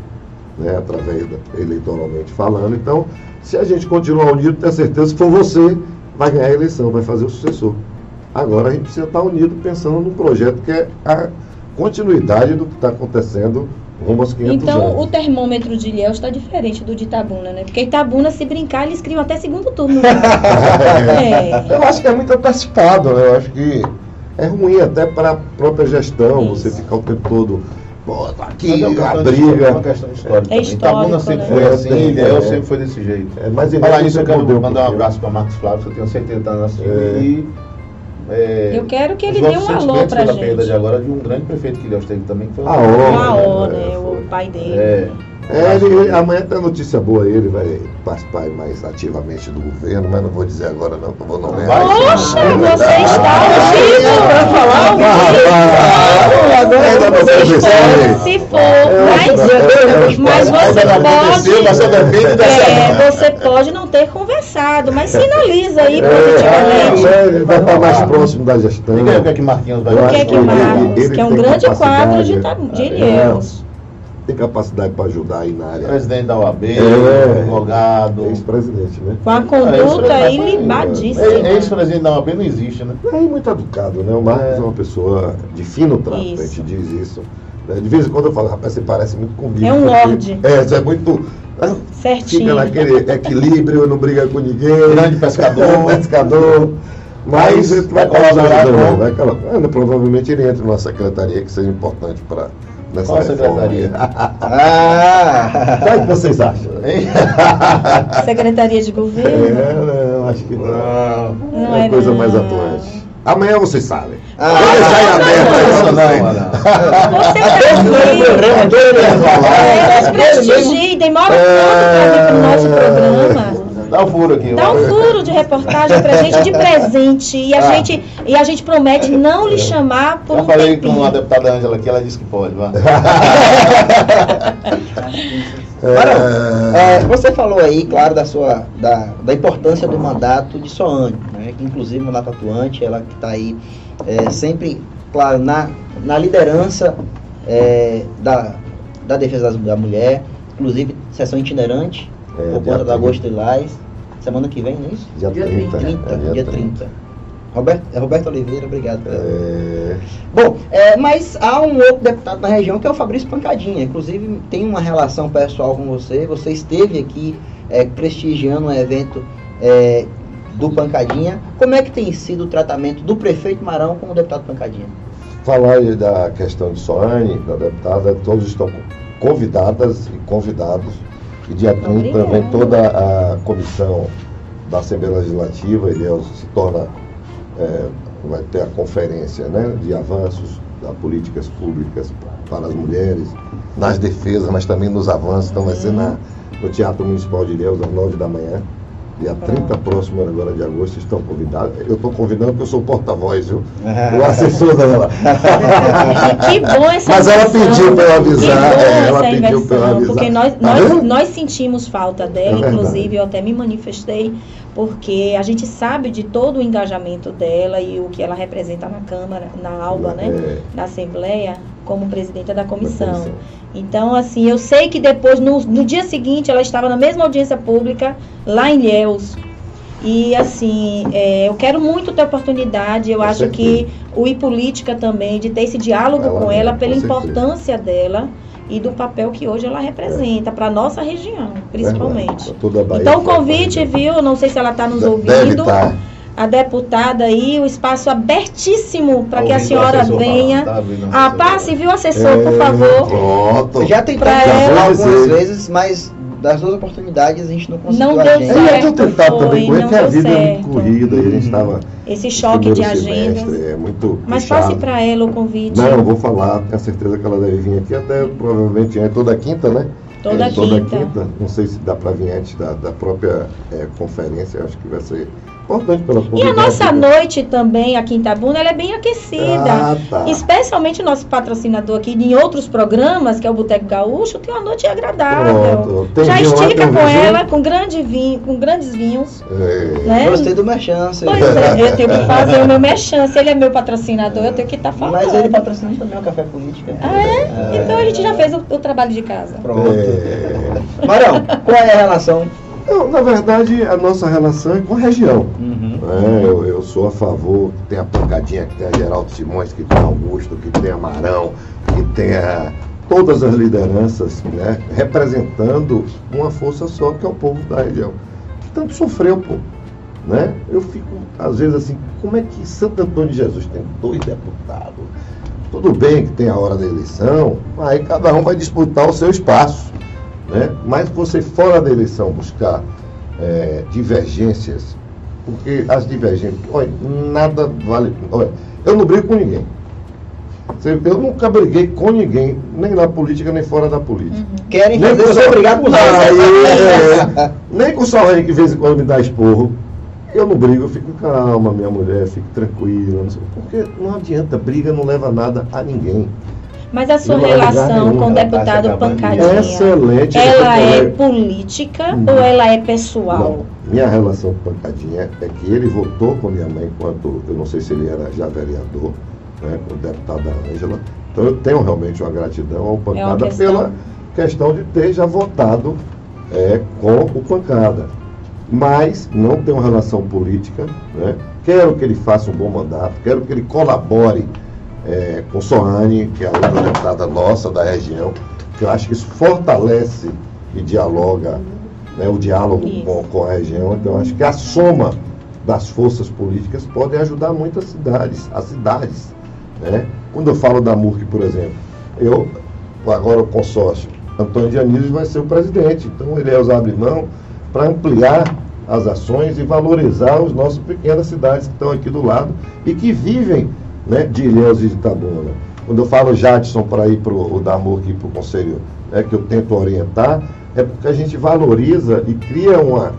né? através da, eleitoralmente falando. Então, se a gente continuar unido, tenho certeza que for você, vai ganhar a eleição, vai fazer o sucessor. Agora a gente precisa estar unido pensando num projeto que é a continuidade do que está acontecendo rumo aos 500 Então, o anos. termômetro de Ilhéus está diferente do de Itabuna, né? Porque Itabuna, se brincar, eles criam até segundo turno. é. Eu acho que é muito antecipado, né? Eu acho que é ruim até para a própria gestão, Isso. você ficar o tempo todo, pô, tá aqui, é uma a questão de história, é briga. uma questão histórica. É Itabuna sempre né? foi É, assim, é, Ilhéus é. sempre foi desse jeito. É, mas em Falar nisso, eu quero mandar um abraço para Marcos Flávio, que eu tenho certeza que está. É. E, é, Eu quero que ele dê um alô sentimentos pra pela perda gente. de agora de um grande prefeito que Ilhéus teve também, que foi ó. O É, né? foi. O pai dele. É. É, ele, ele- amanhã tem notícia boa aí, ele vai participar mais ativamente do governo, mas não vou dizer agora não, que eu vou não Vai. Poxa, você está vivo! Agora Se for, se for, mas, mas você mas você depende pode, é, você pode não ter conversado, mas sinaliza aí É, positivamente. é, ele vai estar mais próximo da gestão. Aí o que é que Marquinhos vai Eu O que é fazer. que ele Que é um grande quadro de, de é, Ilhéus. Tem capacidade para ajudar aí na área. Presidente da OAB, É. advogado. Ex-presidente, né? Com a É, conduta é- ilibadíssima. É- Ex-presidente da OAB não existe, né? É muito educado, né? O Marcos é, É. uma pessoa de fino trato, a Isso. gente diz isso. né? De vez em quando eu falo, rapaz, você parece muito comigo. É um lorde. É, você é muito. né? Certinho. Fica naquele equilíbrio, não briga com ninguém. Grande pescador. É, pescador. Mas Mas vai colaborar vai colaborar. Provavelmente ele entra numa secretaria que seja importante para nessa Qual reforma. secretaria? Ah! Qual é que vocês acham? Hein? Secretaria de É, Governo. não, acho que não. Não. Não é é coisa não. mais atuante. Amanhã vocês sabem. Ah, Vou deixar em aberto aí Não, não, vocês. não. Você tá aqui. Nos prestigiem, demora tanto para vir pro nosso programa. Dá o furo aqui. Dá um furo de reportagem pra gente de presente. E a, Ah. gente, e a gente promete não lhe chamar por Já um falei com tempinho. a deputada Ângela aqui, ela disse que pode. Vá. Barão, é, você falou aí, claro, da sua da, da importância do mandato de Soane, né? Que inclusive o mandato atuante, ela que está aí é, sempre, claro, na, na liderança é, da, da defesa da mulher, inclusive sessão itinerante, É, por dia conta do 30. Agosto Lilás. Semana que vem, não é isso? Dia 30. 30, é, dia 30. Roberto, é Roberto Oliveira, obrigado pela. É, Bom, é, mas há um outro deputado na região que é o Fabrício Pancadinha. Inclusive tem uma relação pessoal com você. Você esteve aqui é, prestigiando um evento é, do Pancadinha. Como é que tem sido o tratamento do prefeito Marão com o deputado Pancadinha? falar aí da questão de Soane, da deputada, todos estão convidadas e convidados. E dia 30 Obrigada. vem toda a comissão da Assembleia Legislativa, ele é- se torna, é, vai ter a conferência né, de avanços das políticas públicas para as mulheres, nas defesas, mas também nos avanços. Então vai ser na, no Teatro Municipal de Ilhéus, às 9 da manhã. Dia 30 próximo agora de agosto, estão convidados. Eu estou convidando porque eu sou porta-voz, viu? O assessor dela. que bom essa Mas ela pediu para eu avisar. É, ela pediu para eu avisar. Porque nós, tá nós, nós sentimos falta dela, É inclusive eu até me manifestei, porque a gente sabe de todo o engajamento dela e o que ela representa na Câmara, na ALBA, né? É. Na Assembleia, como presidenta da comissão. Então, assim, eu sei que depois, no, no dia seguinte, ela estava na mesma audiência pública, lá em Ilhéus. E, assim, é, eu quero muito ter oportunidade, eu Com acho certeza. que o iPolítica também, de ter esse diálogo Ela com é, ela, com pela certeza. importância dela e do papel que hoje ela representa, para a nossa região, principalmente. Então, o convite, viu? Não sei se ela está nos Deve ouvindo. A deputada aí, o espaço abertíssimo para Tá que a senhora assessor venha. tá o Ah, assessor passe, viu, assessor, por É, favor. Pronto. Já tentamos ela- algumas dizer. vezes, mas das duas oportunidades a gente não conseguiu Não deu certo. É, eu tenho tentado foi, também porque a vida é certo. muito corrida e a gente estava. Esse choque de agenda. É muito. Mas puxado. passe para ela o convite. Não, eu vou falar, tenho certeza que ela deve vir aqui até provavelmente é toda quinta, né? Toda É, toda quinta. quinta. Não sei se dá para vir antes da, da própria é, conferência, acho que vai ser importante pela E a nossa noite também aqui em Itabuna, ela é bem aquecida. Ah, tá. Especialmente o nosso patrocinador aqui, em outros programas, que é o Boteco Gaúcho, tem uma noite agradável. Já estica com vinho? ela, com, grande vinho, com grandes vinhos. É, Né? Gostei do merchan, Pois é, eu tenho que fazer o meu mechan. Se ele é meu patrocinador, eu tenho que estar falando. Mas ele patrocina também o Café Política. Ah, é? Então a gente já fez o, o trabalho de casa. Pronto. é. Marão, qual é a relação? Não, na verdade, a nossa relação é com a região. Uhum. É, eu, eu sou a favor que tenha a pancadinha, que tenha Geraldo Simões, que tenha Augusto, que tenha Marão, que tenha todas as lideranças né, representando uma força só, que é o povo da região. Que tanto sofreu, pô. Né? Eu fico, às vezes, assim, como é que Santo Antônio de Jesus tem dois deputados? Tudo bem que tem a hora da eleição, aí cada um vai disputar o seu espaço. Né? Mas você fora da eleição buscar é, divergências, porque as divergências, olha, nada vale. Olha, eu não brigo com ninguém. Eu nunca briguei com ninguém, nem na política, nem fora da política. Querem Nem fazer você brigar com aí, é, Nem com o Salve que de vez em quando me dá esporro. Eu não brigo, eu fico calma, minha mulher, fico tranquila. Não sei, porque não adianta, briga não leva nada a ninguém. Mas a sua relação com o tá se deputado de- Pancadinha, Excelente. ela é política Hum. ou ela é pessoal? Não, minha relação com o Pancadinha é que ele votou com minha mãe enquanto, eu não sei se ele era já vereador, né, com o deputado da Ângela. Então eu tenho realmente uma gratidão ao Pancada questão. pela questão de ter já votado é, com o Pancada. Mas não tenho relação política, né? quero que ele faça um bom mandato, quero que ele colabore é, com Soane, que é a outra deputada nossa da região, que eu acho que isso fortalece e dialoga né, o diálogo com, com a região. Então, eu acho que a soma das forças políticas pode ajudar muito as cidades, as cidades. Né? Quando eu falo da MURC, por exemplo, eu, agora o consórcio, Antônio Dionísio vai ser o presidente, então ele é usar mão para ampliar as ações e valorizar os nossos pequenas cidades que estão aqui do lado e que vivem né, de Ilhéus e Itabuna. Quando eu falo Jadson para ir para o Damor aqui para o conselho, né, que eu tento orientar, é porque a gente valoriza e cria uma,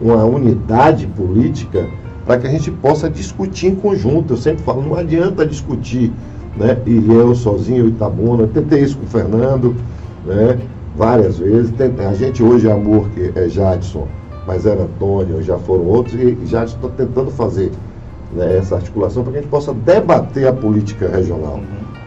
uma unidade política para que a gente possa discutir em conjunto. Eu sempre falo, não adianta discutir né, Ilhéus sozinho, Itabuna. Eu tentei isso com o Fernando, né, várias vezes. A gente hoje é Amor, que é Jadson, mas era Antônio, já foram outros, e Jadson está tentando fazer né, essa articulação para que a gente possa debater a política regional,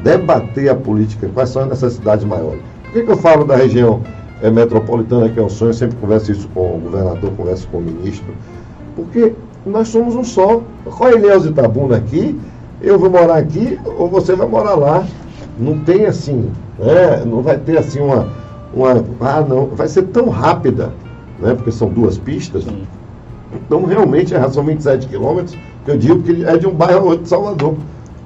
debater a política, quais são as necessidades maiores. Por que, que eu falo da região eh, metropolitana, que é um sonho, eu sempre converso isso com o governador, converso com o ministro, porque nós somos um só. Qual é Ilhéus Itabuna aqui? Eu vou morar aqui ou você vai morar lá. Não tem assim, né? não vai ter assim uma, uma. Ah, não, vai ser tão rápida, né? porque são duas pistas. Então, realmente, é- são 27 quilômetros, eu digo que é de um bairro ao outro de Salvador,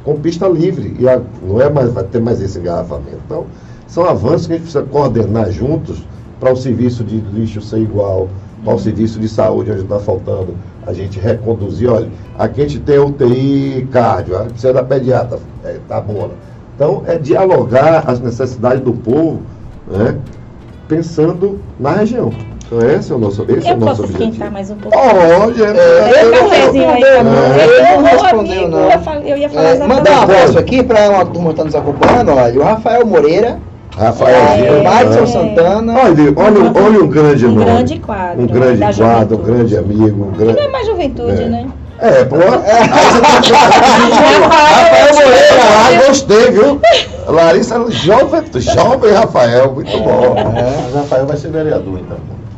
com pista livre. E a- não é mais, vai ter mais esse engarrafamento. Então, são avanços que a gente precisa coordenar juntos para o serviço de lixo ser igual, para o serviço de saúde, onde está faltando, a gente reconduzir. Olha, aqui a gente tem UTI cardio, ah, precisa da pediatra, é, tá bom. Então, é dialogar as necessidades do povo, né, pensando na região. Então esse é o nosso, esse é Eu o nosso posso objetivo. esquentar mais um pouco? Pode, é, É, ele um não cafezinho aí respondeu, nós. não. Ele não respondeu, amigo, não. Eu, eu ia falar É, mandar um abraço aqui para uma turma que está nos acompanhando. Olha, o Rafael Moreira, Rafaelzinho. o Madison É. Santana. Olha, olha, olha um grande Um nome. grande quadro, Um grande da quadro, um grande amigo, um grande. Não é mais juventude, É. né? É, pô. Rafael Rafael Moreira, ah, gostei, viu? Larissa, jovem, jovem Rafael, muito bom. É. Rafael vai ser vereador, então.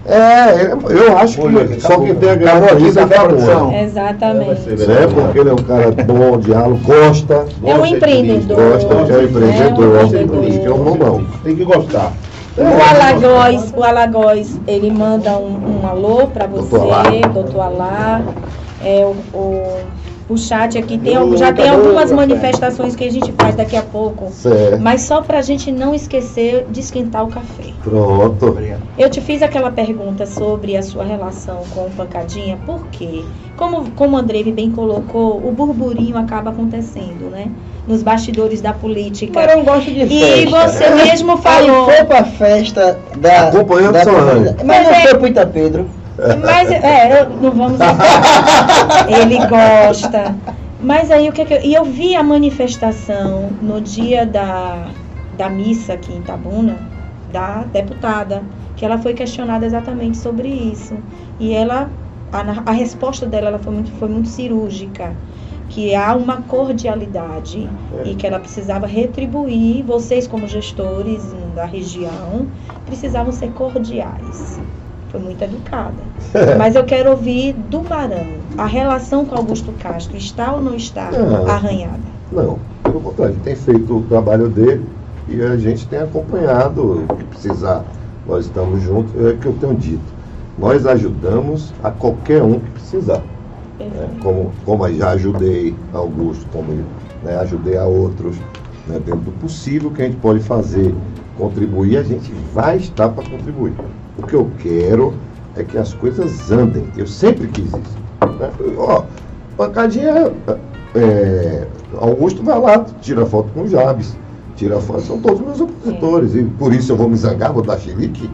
É, eu acho que só quem tem a ganhar Acabou com aqui, isso é a Fabiola. produção. Exatamente. Ser É, porque ele é um cara bom, diálogo, gosta. É um empreendedor. Gosta, é empreendedor, É um empreendedor. política, eu não, não. Tem que gostar. O Alagoas, o Alagoas, ele manda um, um alô para você, Doutor Alá. doutor Alá. É, o, o, o chat aqui tem, já tem algumas manifestações que a gente faz daqui a pouco. Certo. Mas só para a gente não esquecer de esquentar o café. Pronto. Obrigado. Eu te fiz aquela pergunta sobre a sua relação com o Pancadinha, por quê? Como, como o Andrei bem colocou, o burburinho acaba acontecendo, né? Nos bastidores da política. Mas eu não gosto de E festa. você mesmo falou. Aí foi pra festa da. Acompanhando da Solange. Mas não é- foi pro Ita Pedro. Mas, é, eu- não vamos. Ele gosta. Mas aí o que, é que eu. E eu vi a manifestação no dia da, da missa aqui em Itabuna, da deputada, que ela foi questionada exatamente sobre isso. E ela. A, a resposta dela ela foi, muito, foi muito cirúrgica. Que há uma cordialidade É. e que ela precisava retribuir, vocês como gestores da região, precisavam ser cordiais. Foi muito educada. Mas eu quero ouvir do Barão. A relação com Augusto Castro está ou não está Não. arranhada? Não, pelo contrário, ele tem feito o trabalho dele e a gente tem acompanhado o que precisar. Nós estamos juntos, é o que eu tenho dito. Nós ajudamos a qualquer um que precisar. né? Como, como eu já ajudei Augusto, como né, ajudei a outros, né, dentro do possível que a gente pode fazer, contribuir, a gente vai estar para contribuir. O que eu quero é que as coisas andem. Eu sempre quis isso. né? Ó, pancadinha. é, Augusto vai lá, tira foto com o Jabes, tira foto, são todos meus opositores. E por isso eu vou me zangar, vou dar xilique?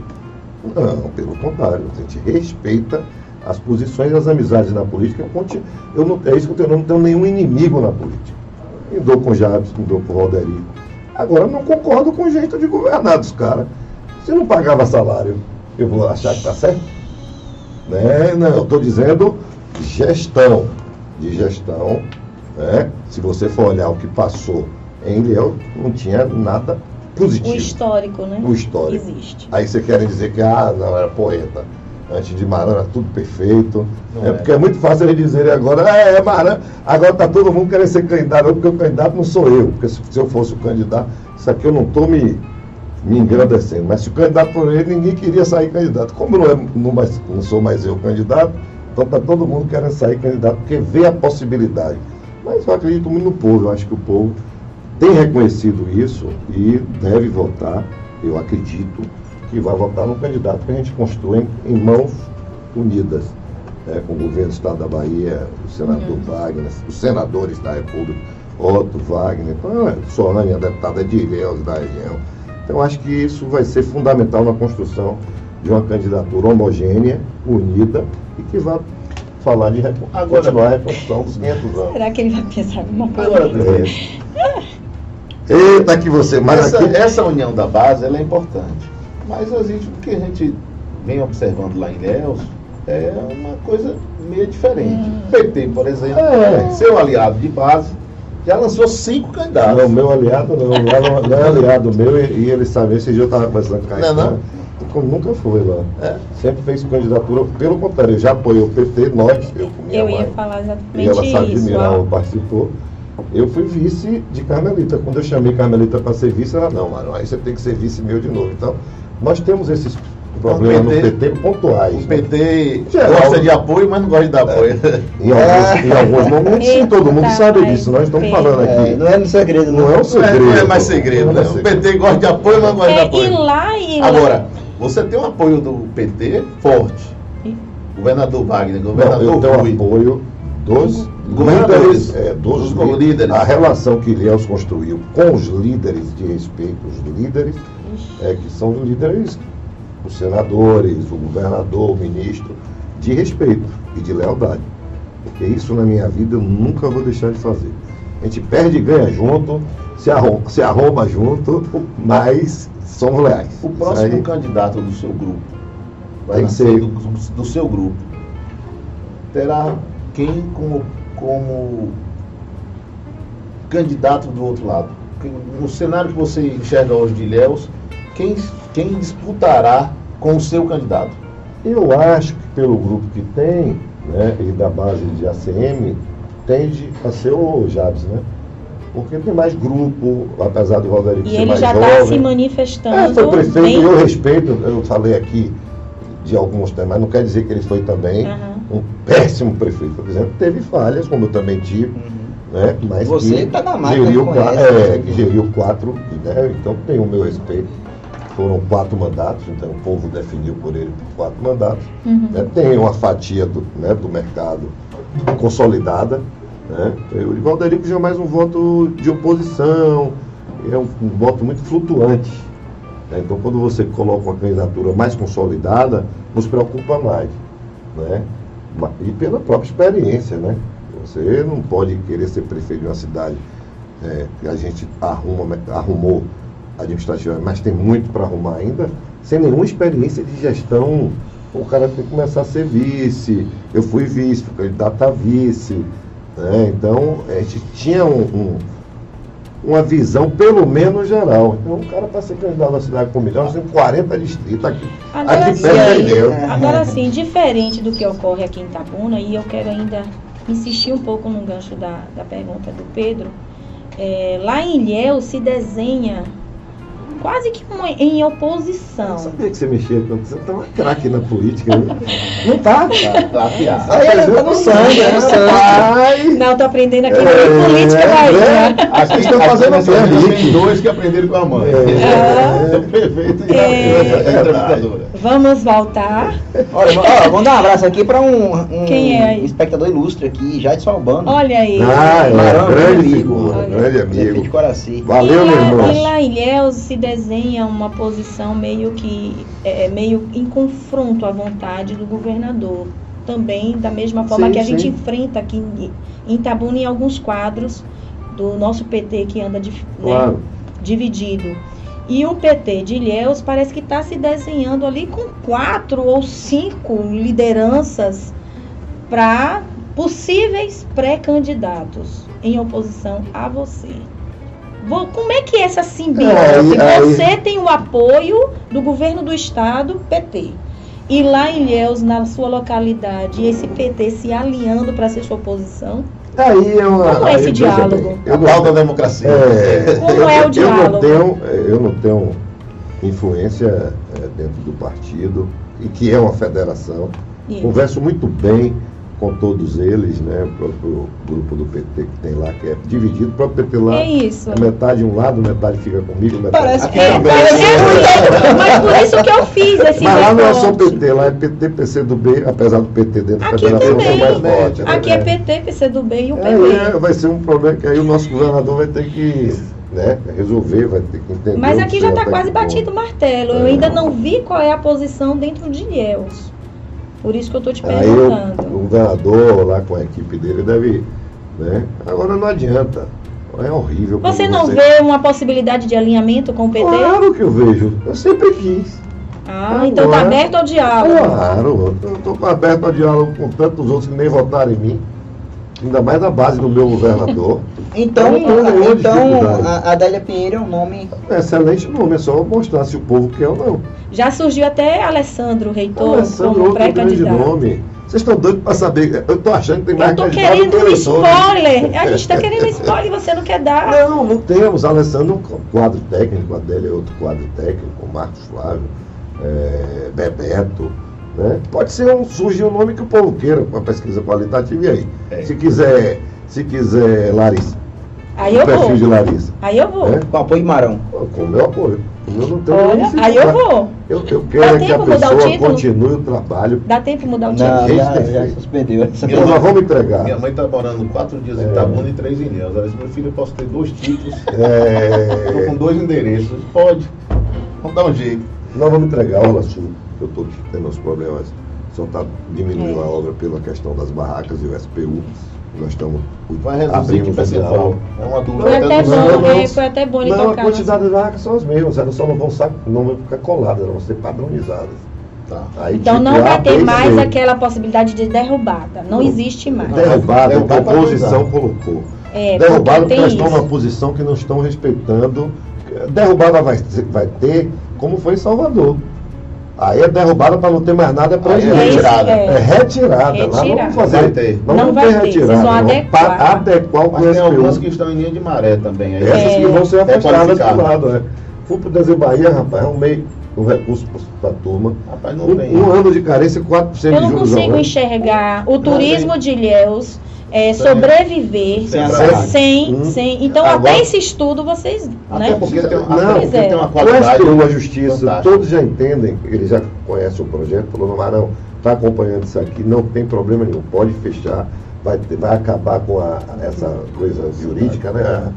Não, pelo contrário, a gente respeita as posições e as amizades na política. Eu não, é isso que eu tenho, eu não tenho nenhum inimigo na política. Me dou com o Jabes, me dou com o Roderico. Agora, eu não concordo com o jeito de governar dos caras. Se não pagava salário, eu vou achar que está certo? Né? Não, eu estou dizendo gestão. De gestão. Né? Se você for olhar o que passou em Ilhéus, não tinha nada O positivo. histórico, né? O histórico. Existe. Aí você querem dizer que, ah, não, era poeta. Antes de Maran era tudo perfeito. Não é, é. porque é muito fácil eles dizerem agora, ah, é Maran, agora está todo mundo querendo ser candidato, porque o candidato não sou eu. Porque se, se eu fosse o candidato, isso aqui eu não estou me, me engrandecendo. Mas se o candidato for ele, ninguém queria sair candidato. Como não, é, não, mais, não sou mais eu candidato, então está todo mundo querendo sair candidato, porque vê a possibilidade. Mas eu acredito muito no povo, eu acho que o povo tem reconhecido isso e deve votar, eu acredito, que vai votar no candidato que a gente constrói em, mãos unidas, né, com o governo do Estado da Bahia, o senador Wagner, os senadores da República, Otto Wagner, então, é, a deputada de Ilhéus da região. Então, acho que isso vai ser fundamental na construção de uma candidatura homogênea, unida e que vai falar de Agora- continuar a reconstrução dos 500 anos. Será que ele vai pensar alguma coisa? Agora, É. Eita, que você, mas essa, aqui. essa união da base ela é importante. Mas existe o que a gente vem observando lá em Ilhéus é uma coisa meio diferente. O PT, por exemplo, É. seu aliado de base, já lançou cinco candidatos. Não, meu aliado não, não, não é aliado meu e, e ele sabe, esse dia eu estava conversando com a Não, não. como nunca foi lá. É. Sempre fez candidatura, pelo contrário, eu já apoiei o PT, nós, eu com minha Eu ia mãe, falar e ela exatamente sabe isso. admirar, ó. participou. Eu fui vice de Carmelita. Quando eu chamei Carmelita para ser vice, ela, não, mano, aí você tem que ser vice meu de novo. Então, nós temos esses problemas PT no PT pontuais. O né? PT Geral. gosta de apoio, mas não gosta de dar apoio. Em, alguns, em alguns momentos, sim, todo mundo sabe disso. Nós estamos falando aqui. É, não é no segredo, não. Não é um Não é, segredo. não é mais segredo, né? é O. PT gosta de apoio, mas não gosta de É, e apoio. lá e lá. Agora, você tem um apoio do PT forte. Governador Wagner, Não, eu governador tenho Rui. apoio dos Governadores, líderes, é, dos, dos lí- líderes. A relação que Ilhéus construiu com os líderes de respeito, os líderes, é, que são os líderes os senadores, o governador, o ministro, de respeito e de lealdade. Porque isso na minha vida eu nunca vou deixar de fazer. A gente perde e ganha junto, se arromba, se arromba junto, mas somos leais. O próximo aí candidato do seu grupo, vai ser- do, do seu grupo, terá quem como, como candidato do outro lado? No cenário que você enxerga hoje de Ilhéus, quem, quem disputará com o seu candidato? Eu acho que pelo grupo que tem, né, e da base de ACM, tende a ser o Jabs, né? Porque tem mais grupo, apesar do E ser ele mais já jovem. está se manifestando. É, foi prefeito bem- e eu respeito, eu falei aqui de alguns temas, mas não quer dizer que ele foi também Aham. um péssimo prefeito. Por exemplo, teve falhas, como eu também tive, né? Mas Você que tá na máquina, geriu, conhece, é, né? que geriu quatro, né? Então tem o meu respeito. Foram quatro mandatos, então o povo definiu por ele por quatro mandatos. Uhum. né? Tem uma fatia do, né, do mercado consolidada. Né? O Valderico já é mais um voto de oposição, é um, um voto muito flutuante. né? Então, quando você coloca uma candidatura mais consolidada, nos preocupa mais. Né? E pela própria experiência. Né? Você não pode querer ser prefeito de uma cidade é, que a gente arruma, arrumou administrativamente, mas tem muito para arrumar ainda, sem nenhuma experiência de gestão. O cara tem que começar a ser vice. Eu fui vice, fui candidato a vice. né? Então, a gente tinha um- um- uma visão, pelo menos geral. Então, o cara para ser candidato na cidade com milhões, tem 40 distritos aqui. Agora aqui sim, de Deus. agora sim, diferente do que ocorre aqui em Itabuna, e eu quero ainda insistir um pouco no gancho da, da pergunta do Pedro, é, lá em Ilhéus se desenha quase que uma- em Eu oposição. sabia que você mexia com você tá uma craque na política. né? Não tá? Tá, tá afiado. Aí ele tá no sangue, é no sangue. Não, tô aprendendo aqui É, na política é, daí, é. né? Aqui estão fazendo Rick. tem dois que aprenderam com a mãe. É. O prefeito e É. a traficadora. Vamos voltar. Olha, ó, vamos dar um abraço aqui para um, um Quem é espectador ilustre aqui, Jadson Albano. Olha aí. Ah, é, grande Olha. grande de amigo. Coraci. Valeu, meu irmão. E lá Ilhéus se desenha uma posição meio que é, meio em confronto à vontade do governador. Também da mesma forma Sim, que a gente sim. enfrenta aqui em, em Itabuna em alguns quadros do nosso PT que anda dif- né, Claro. dividido. E o PT de Ilhéus parece que está se desenhando ali com quatro ou cinco lideranças para possíveis pré-candidatos em oposição a você. Como é que é essa simbiose? Aí- Você tem o apoio do governo do estado, PT. E lá em Ilhéus, na sua localidade, esse PT se alinhando para ser sua oposição. Aí é uma. Como é esse aí, veja diálogo? Eu não, tal da democracia. é, Como eu, é o eu diálogo? não tenho, eu não tenho influência é, dentro do partido, e que é uma federação. Isso. Converso muito bem com todos eles, né? O próprio grupo do PT que tem lá, que é dividido, o próprio PT lá. É isso. é metade um lado, metade fica comigo, metade Parece que- É, parece que- mas por isso que eu fiz esse Mas lá não é só. PT, lá é PT, PCdoB, apesar do PT dentro da federação também. ser mais forte. né? Aqui é PT, PCdoB e o PT. é, vai ser um problema que aí o nosso governador vai ter que né, resolver, vai ter que entender. Mas aqui já está quase batido o martelo. Eu É. ainda não vi qual é a posição dentro de Ilhéus. Por isso que eu estou te Aí o, o perguntando. governador lá com a equipe dele deve. Né? Agora não adianta. É horrível. Você não vê uma possibilidade de alinhamento com o PT? Claro que eu vejo. Eu sempre quis. Ah, então está Agora- aberto ao diálogo. Claro, eu estou aberto ao diálogo com tantos outros que nem votaram em mim. Ainda mais na base do meu governador. Então, então dificuldade. a Adélia Pinheiro é um nome. É excelente nome, é só mostrar se o povo quer ou não. Já surgiu até Alessandro Reitor Alessandro, como pré-candidato. nome. Vocês estão doidos para saber. Eu estou achando que tem mais Eu tô candidato querendo do um spoiler. A gente está querendo spoiler e você não quer dar. Não, não temos. Alessandro quadro técnico, a Adélia é outro quadro técnico, o Marcos Flávio, é, Bebeto. Né? Pode ser um, surgir um nome que o povo queira, com a pesquisa qualitativa, e aí? É. Se quiser, se quiser Larissa, Aí eu perfil de vou. Larissa, Aí eu vou. É? Com apoio de Marão. com o meu apoio. Eu não tenho Olha, aí eu vou. Eu, eu quero é que a pessoa continue o trabalho. Dá tempo mudar o Não, título? Gente, já, já suspendeu. Eu Nós não- vamos entregar. Minha mãe está morando quatro dias em É. Itabuna e três em Ilhéus. Ela disse, meu filho, eu posso ter dois títulos. Estou É, com dois endereços. Pode. Vamos dar um jeito. Nós vamos entregar a Orla Sul, que eu estou tendo os problemas. Só está diminuindo É. a obra pela questão das barracas e o SPU. Nós estamos Vai reduzir o percentual. É uma dúvida. Foi até não, bom, no- é, foi até bom ele Não, a quantidade de barracas são as mesmas, elas só não vão, não vão ficar coladas, elas vão ser padronizadas. Tá. Aí, Então tipo, não vai ter mais aquela possibilidade de derrubada. Não existe mais. Derrubada, a proposição colocou. É, Derrubada porque porque estão numa posição que não estão respeitando. Derrubada vai, ter- vai ter, como foi em Salvador. Aí é derrubada para não ter mais nada para Aí é gente. retirada. É. É retirada. Não Retirada. vamos fazer. Vai ter. Não, Não vamos vai ter ter, vocês retirada. vão adequar. pa- adequar o Mas tem algumas que estão em linha de maré também. Aí Essas que É. vão ser É afastadas do lado. É. Fui para o Desenho Bahia, rapaz, arrumei um recurso para a turma. Rapaz, não Um, tem. um ano de carência, 4% Eu de não juros consigo ao ano. enxergar o turismo de Ilhéus é, sobreviver sem sem, Hum. sem- Então, Agora- até esse estudo, vocês. Até Né? porque tem, Não, até porque é. tem uma qualidade. STU, a Justiça, fantástica. todos já entendem, eles já conhecem o projeto, falou, não, Marão, está acompanhando isso aqui, não tem problema nenhum, pode fechar, vai, vai acabar com a- essa coisa jurídica, né?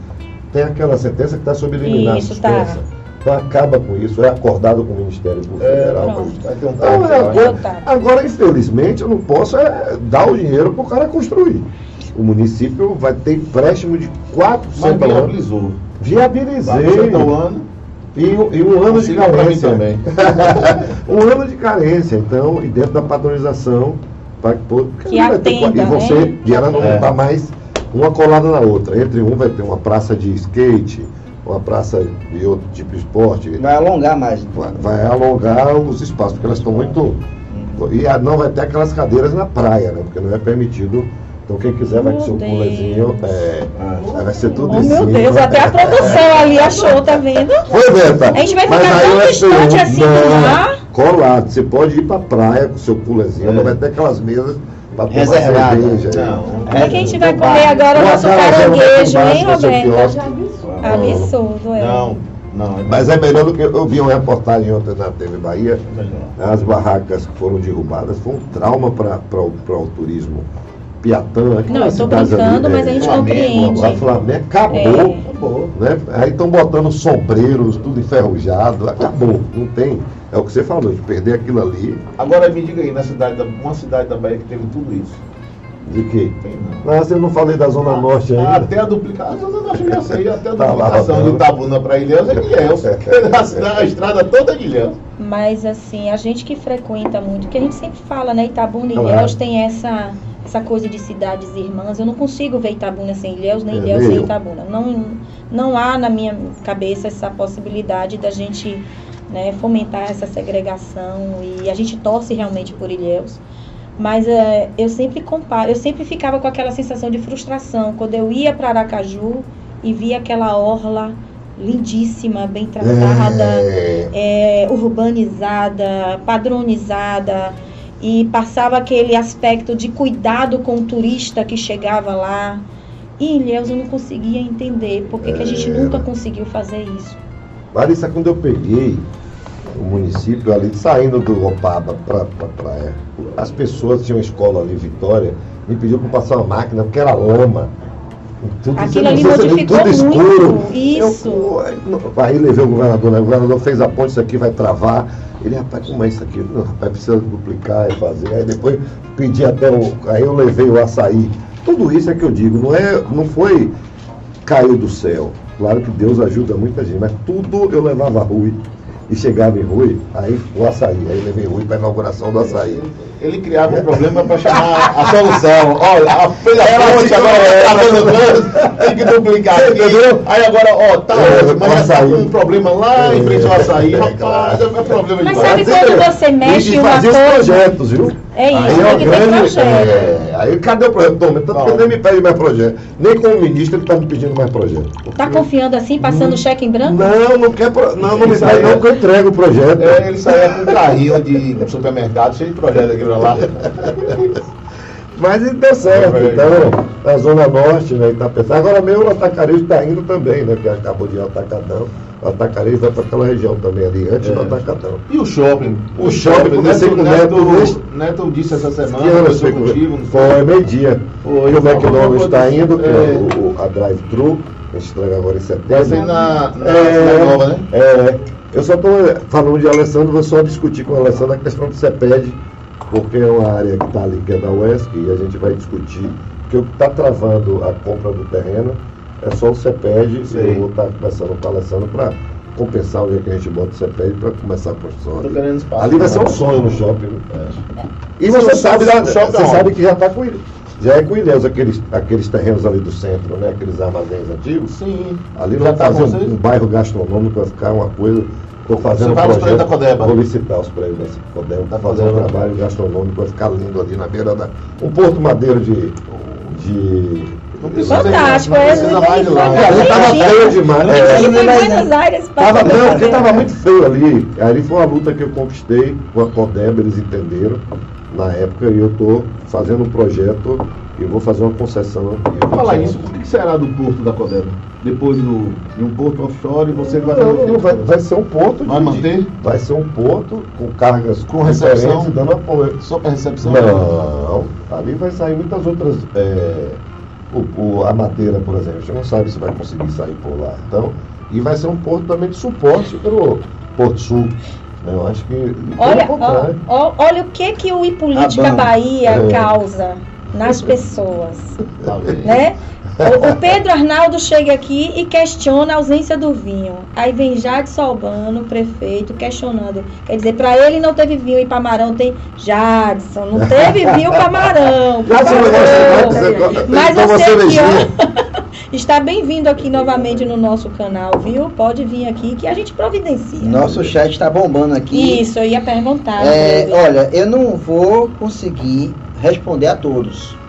Tem aquela sentença que está sob liminar Isso, tá. suspensa. Então acaba com isso, é acordado com o Ministério Público É, Federal. um Então, é agora, Tá. agora, infelizmente, eu não posso é, dar o dinheiro para o cara construir. O município vai ter empréstimo de 4% Mas ao ano. viabilizou. Viabilizei. fechar o ano. E, um- e um ano de carência. também. um ano de carência, então, e dentro da padronização, pôr. Que ter e você, né? e ela não É. está mais uma colada na outra. Entre um vai ter uma praça de skate, uma praça de outro tipo de esporte. Vai alongar mais. Vai, vai alongar os espaços, porque elas estão muito. E a- não vai ter aquelas cadeiras na praia, né? Porque não é permitido. Então quem quiser vai com seu Meu Deus. pulezinho, é, Ah. vai ser tudo Oh, em meu. Deus, até a produção ali achou, tá vendo? Foi, Beta. A gente vai Mas ficar tão distante assim do não, mar. Colado. Você pode ir pra praia com o seu pulezinho, É. não vai ter aquelas mesas Reservada. Não. Como é que a gente vai Do comer bar. agora o nosso caranguejo, hein, do quiosque. Absurdo, é. Não, não. Mas é melhor do que. Eu vi uma reportagem ontem na TV Bahia, as barracas que foram derrubadas, foi um trauma para o turismo. Piatã, Não, eu aquelas tô cidades brincando, ali, mas a gente Flamengo, compreende. A Flamengo acabou. É. Acabou. Né? Aí estão botando sombreiros, tudo enferrujado, acabou, não tem. É o que você falou, de perder aquilo ali, Agora me diga aí, na cidade da, uma cidade da Bahia que teve tudo isso. de quê? Tem não. Mas eu não falei da Zona Norte Ah, ainda. Até a duplicação, eu não já sei, até a Tá duplicação de Roberto. Itabuna para Ilhéus é de Ilhéus. a, a estrada toda é de Ilhéus. Mas assim, a gente que frequenta muito, que a gente sempre fala, né? Itabuna e Claro. Ilhéus tem essa, essa coisa de cidades irmãs. Eu não consigo ver Itabuna sem Ilhéus, nem É, Ilhéus sem. Itabuna. Não, não há na minha cabeça essa possibilidade da gente né, fomentar essa segregação e a gente torce realmente por Ilhéus. Mas é, eu sempre comparo, eu sempre ficava com aquela sensação de frustração quando eu ia para Aracaju e via aquela orla lindíssima, bem tratada É, é, urbanizada, padronizada e passava aquele aspecto de cuidado com o turista que chegava lá. E em Ilhéus eu não conseguia entender por que, que a gente É. nunca conseguiu fazer isso. Larissa, quando eu peguei o município ali, saindo do Opaba para pra praia, as pessoas tinham uma escola ali, Vitória, me pediu para passar uma máquina, porque era lama. Tudo, Aquilo ali modificou tudo escuro. muito, isso. Eu- aí levei o governador, né? o governador fez a ponte, isso aqui vai travar. Ele, rapaz, como é isso aqui? Não, rapaz, precisa duplicar e fazer. Aí depois pedi até o. Aí eu levei o açaí. Tudo isso é que eu digo, não, é, não foi caiu do céu. Claro que Deus ajuda muita gente, mas tudo eu levava Rui e chegava em Rui, aí o açaí. Aí levei Rui para a inauguração do açaí. Ele criava um problema para chamar a solução. Olha, a fez a Ela ponte, agora ela. tá dando trânsito, tem que duplicar aqui. Entendeu? Aí agora, ó, tá É, ótimo, mas tá açaí. com um problema lá em frente ao açaí. É, Rapaz, é problema Mas demais. sabe quando você mexe e uma fazia os coisa- projetos, viu? É isso, aí tem é o que ter grande, projeto. é, aí cadê o projeto? Toma, tanto que ele nem me pede mais projeto. Nem como ministro ele está me pedindo mais projeto. Tá confiando assim, passando cheque em branco? Não, não quer. Pro... Não, não me pede não é- que eu entrego o projeto. É, ele saía com um carrinho de supermercado cheio de projeto aqui pra lá. Mas ele deu certo. É, Então, na Zona Norte, né? Itapetá. Agora mesmo o atacarejo está indo também, né? Porque acabou de ir o atacadão. O atacarejo vai para aquela região também ali, antes É. do atacadão. E o shopping? O shopping, comecei com o Neto Neto, Neto disse essa semana, Que horas foi? meio-dia. E o McDonald's está indo, que é. é o- o- a drive-thru. A gente entrega agora em setembro. Vai na, na, É, na nova, né? É, eu só estou falando de Alessandro, vou só discutir com o Alessandro a questão do CEPED, porque é uma área que está ali, que é da UESC, e a gente vai discutir, porque o que está travando a compra do terreno é só o CEPED, e Sei. eu vou estar conversando com o Alessandro para compensar o dia que a gente bota o CEPED para começar a construção. Tô ali. espaço. Ali vai ser um sonho no shopping. viu? É. E você Shopping- sabe, você sabe que já está com ele. Já é com Ilhéus, aqueles, aqueles terrenos ali do centro, né? Aqueles armazéns antigos. Sim. Ali nós tá fazer um, um bairro gastronômico, vai ficar uma coisa. Estou fazendo Você um vai projeto. da Codeba? Vou licitar os prédios da Codeba. Está fazendo um trabalho gastronômico, vai ficar lindo ali na beira da. Um porto madeiro de. de Não precisa- Fantástico, não é mais de lá. foi- ali tava Argentina. feio demais. É, Ele foi em Buenos Aires para Tava, não, porque fazer. tava muito feio ali. Ali foi uma luta que eu conquistei com a Codeba, eles entenderam na época, e eu estou fazendo um projeto e vou fazer uma concessão. Vou falar isso, por que será do porto da Codeba? Depois do, de um porto offshore, você vai Não, não, vai, vai ser um porto. Vai de- manter? Vai ser um porto com cargas Com recepção? dando apoio. Só para recepção? Não, ali vai sair muitas outras. é, o, a madeira, por exemplo, a gente não sabe se vai conseguir sair por lá. Então, e vai ser um porto também de suporte para o Porto Sul. né? Eu acho que. pelo Olha, ó, ó, olha o que que o Ipolítica A banda. Bahia É. causa nas pessoas, né? O, Pedro Arnaldo chega aqui e questiona a ausência do vinho. Aí vem Jade Salbano, prefeito, questionando. Quer dizer, para ele não teve vinho e Pamarão tem Jadson, não teve vinho você- você- Mas aqui, cervejinha. ó, está bem-vindo aqui novamente no nosso canal, viu? Pode vir aqui que a gente providencia. Nosso chat está bombando aqui. Isso, eu ia perguntar. É, olha, eu não vou conseguir responder a todos.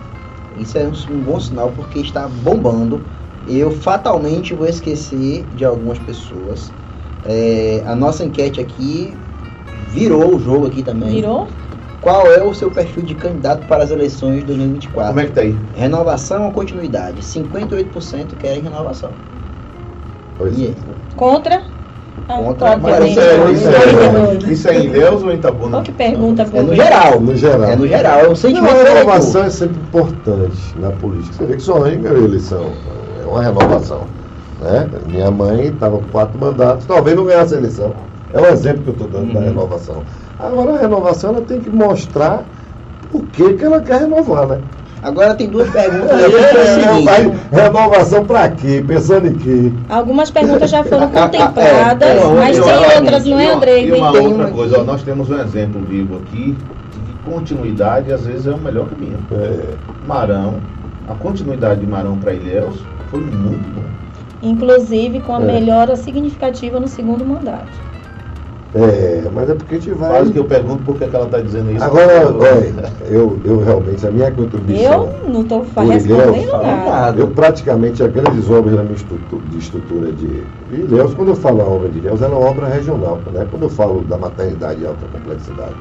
Isso é um, um bom sinal porque está bombando. Eu fatalmente vou esquecer de algumas pessoas. É, a nossa enquete aqui virou o jogo aqui também. Virou? Qual é o seu perfil de candidato para as eleições de 2024? Como é que tá aí? Renovação ou continuidade? 58% querem renovação. Pois E é. aí? Contra? Ah, Contra, obviamente. Isso é, isso, é, isso é em Deus ou em Itabuna? Olha que pergunta É no geral. No geral. É no geral. É o sentimento Não, a renovação é sempre importante na política. Você vê que sua mãe ganhou a eleição. É uma renovação. Né? Minha mãe estava com quatro mandatos, talvez não ganhasse a eleição. É um exemplo que eu estou dando da Uhum. renovação. Agora a renovação ela tem que mostrar por que, que ela quer renovar, né? Agora tem duas perguntas é É, renovação para quê? Pensando em quê? Algumas perguntas já foram É, contempladas, é, mas tem outras, não E é, uma- Andrei? E uma outra uma coisa, ó, nós temos um exemplo vivo aqui de que continuidade às vezes é o melhor caminho. É, Marão, a continuidade de Marão para Ilhéus foi muito bom. Inclusive com a É. melhora significativa no segundo mandato. É, mas é porque a gente vai. Quase que eu pergunto por que, que ela está dizendo isso. Agora, eu, eu realmente, a minha contribuição. Eu não estou respondendo Ilhéus, nada. Eu praticamente, as grandes obras da minha estrutura, de estrutura de, de Ilhéus, quando eu falo a obra de Ilhéus, ela é uma obra regional. Né? Quando eu falo da maternidade de alta complexidade,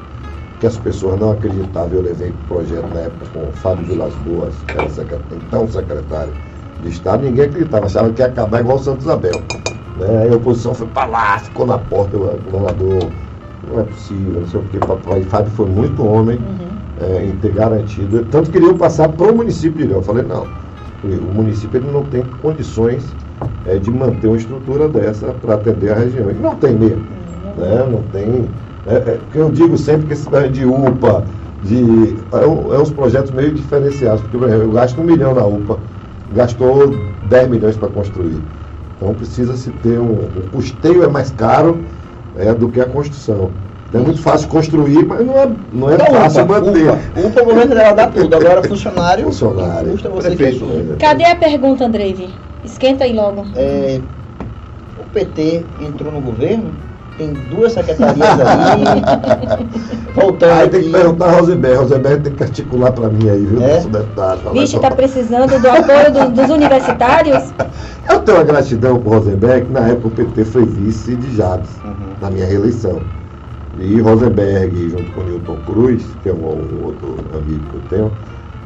que as pessoas não acreditavam, eu levei o projeto na época com o Fábio Vilas Boas, que era secretário, então secretário de Estado, ninguém acreditava, achava que ia acabar igual o Santo Isabel. Né? Aí a oposição foi para lá, ficou na porta, o governador, não é possível, não sei o que, papai. Fábio foi muito homem Uhum. é, em ter garantido. Tanto queriam passar para o município de Ilhéus. Eu falei, não. O município ele não tem condições é, de manter uma estrutura dessa para atender a região. E não tem mesmo. Né? Não tem. É, é, eu digo sempre que esse de UPA, de, é, é uns projetos meio diferenciados. Porque, por exemplo, eu gasto um milhão na UPA, gastou 10 milhões para construir. Então precisa-se ter um. O custeio é mais caro é, do que a construção. Então, é muito fácil construir, mas não é, não é Não, fácil UPA, manter. UPA. UPA, o governo dela dá tudo. Agora, funcionário, Funcionário. custa você Prefeito. assume. Cadê a pergunta, Andrei? Esquenta aí logo. É, o PT entrou no governo, tem duas secretarias ali. Voltando Aí tem que perguntar a Rosenberg. Rosenberg tem que articular para mim aí, viu, É? nosso deputado. Falar Vixe, só- tá precisando do apoio do- dos universitários? Eu tenho uma gratidão por Rosenberg, que na época o PT foi vice de Jades, Uhum. na minha reeleição. E Rosenberg, junto com Newton Cruz, que é um, um outro amigo que eu tenho,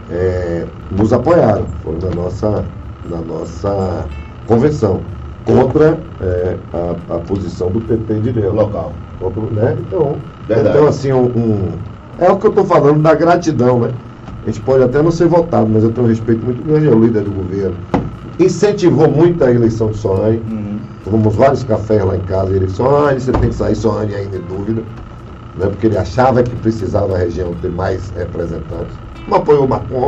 é, nos apoiaram. Foram na nossa, na nossa convenção contra é, a, a posição do PT de Ilhéus. Local. Contra, né? Então, Verdade. então, assim, um, um- é o que eu estou falando da gratidão, né? A gente pode até não ser votado, mas eu tenho um respeito muito grande ao líder do governo. incentivou muito a eleição de Soane. Uhum. Tomamos vários cafés lá em casa. Ele disse, Soane, você tem que sair, Soane ainda em dúvida. Né? Porque ele achava que precisava a região ter mais representantes. Como apoiou o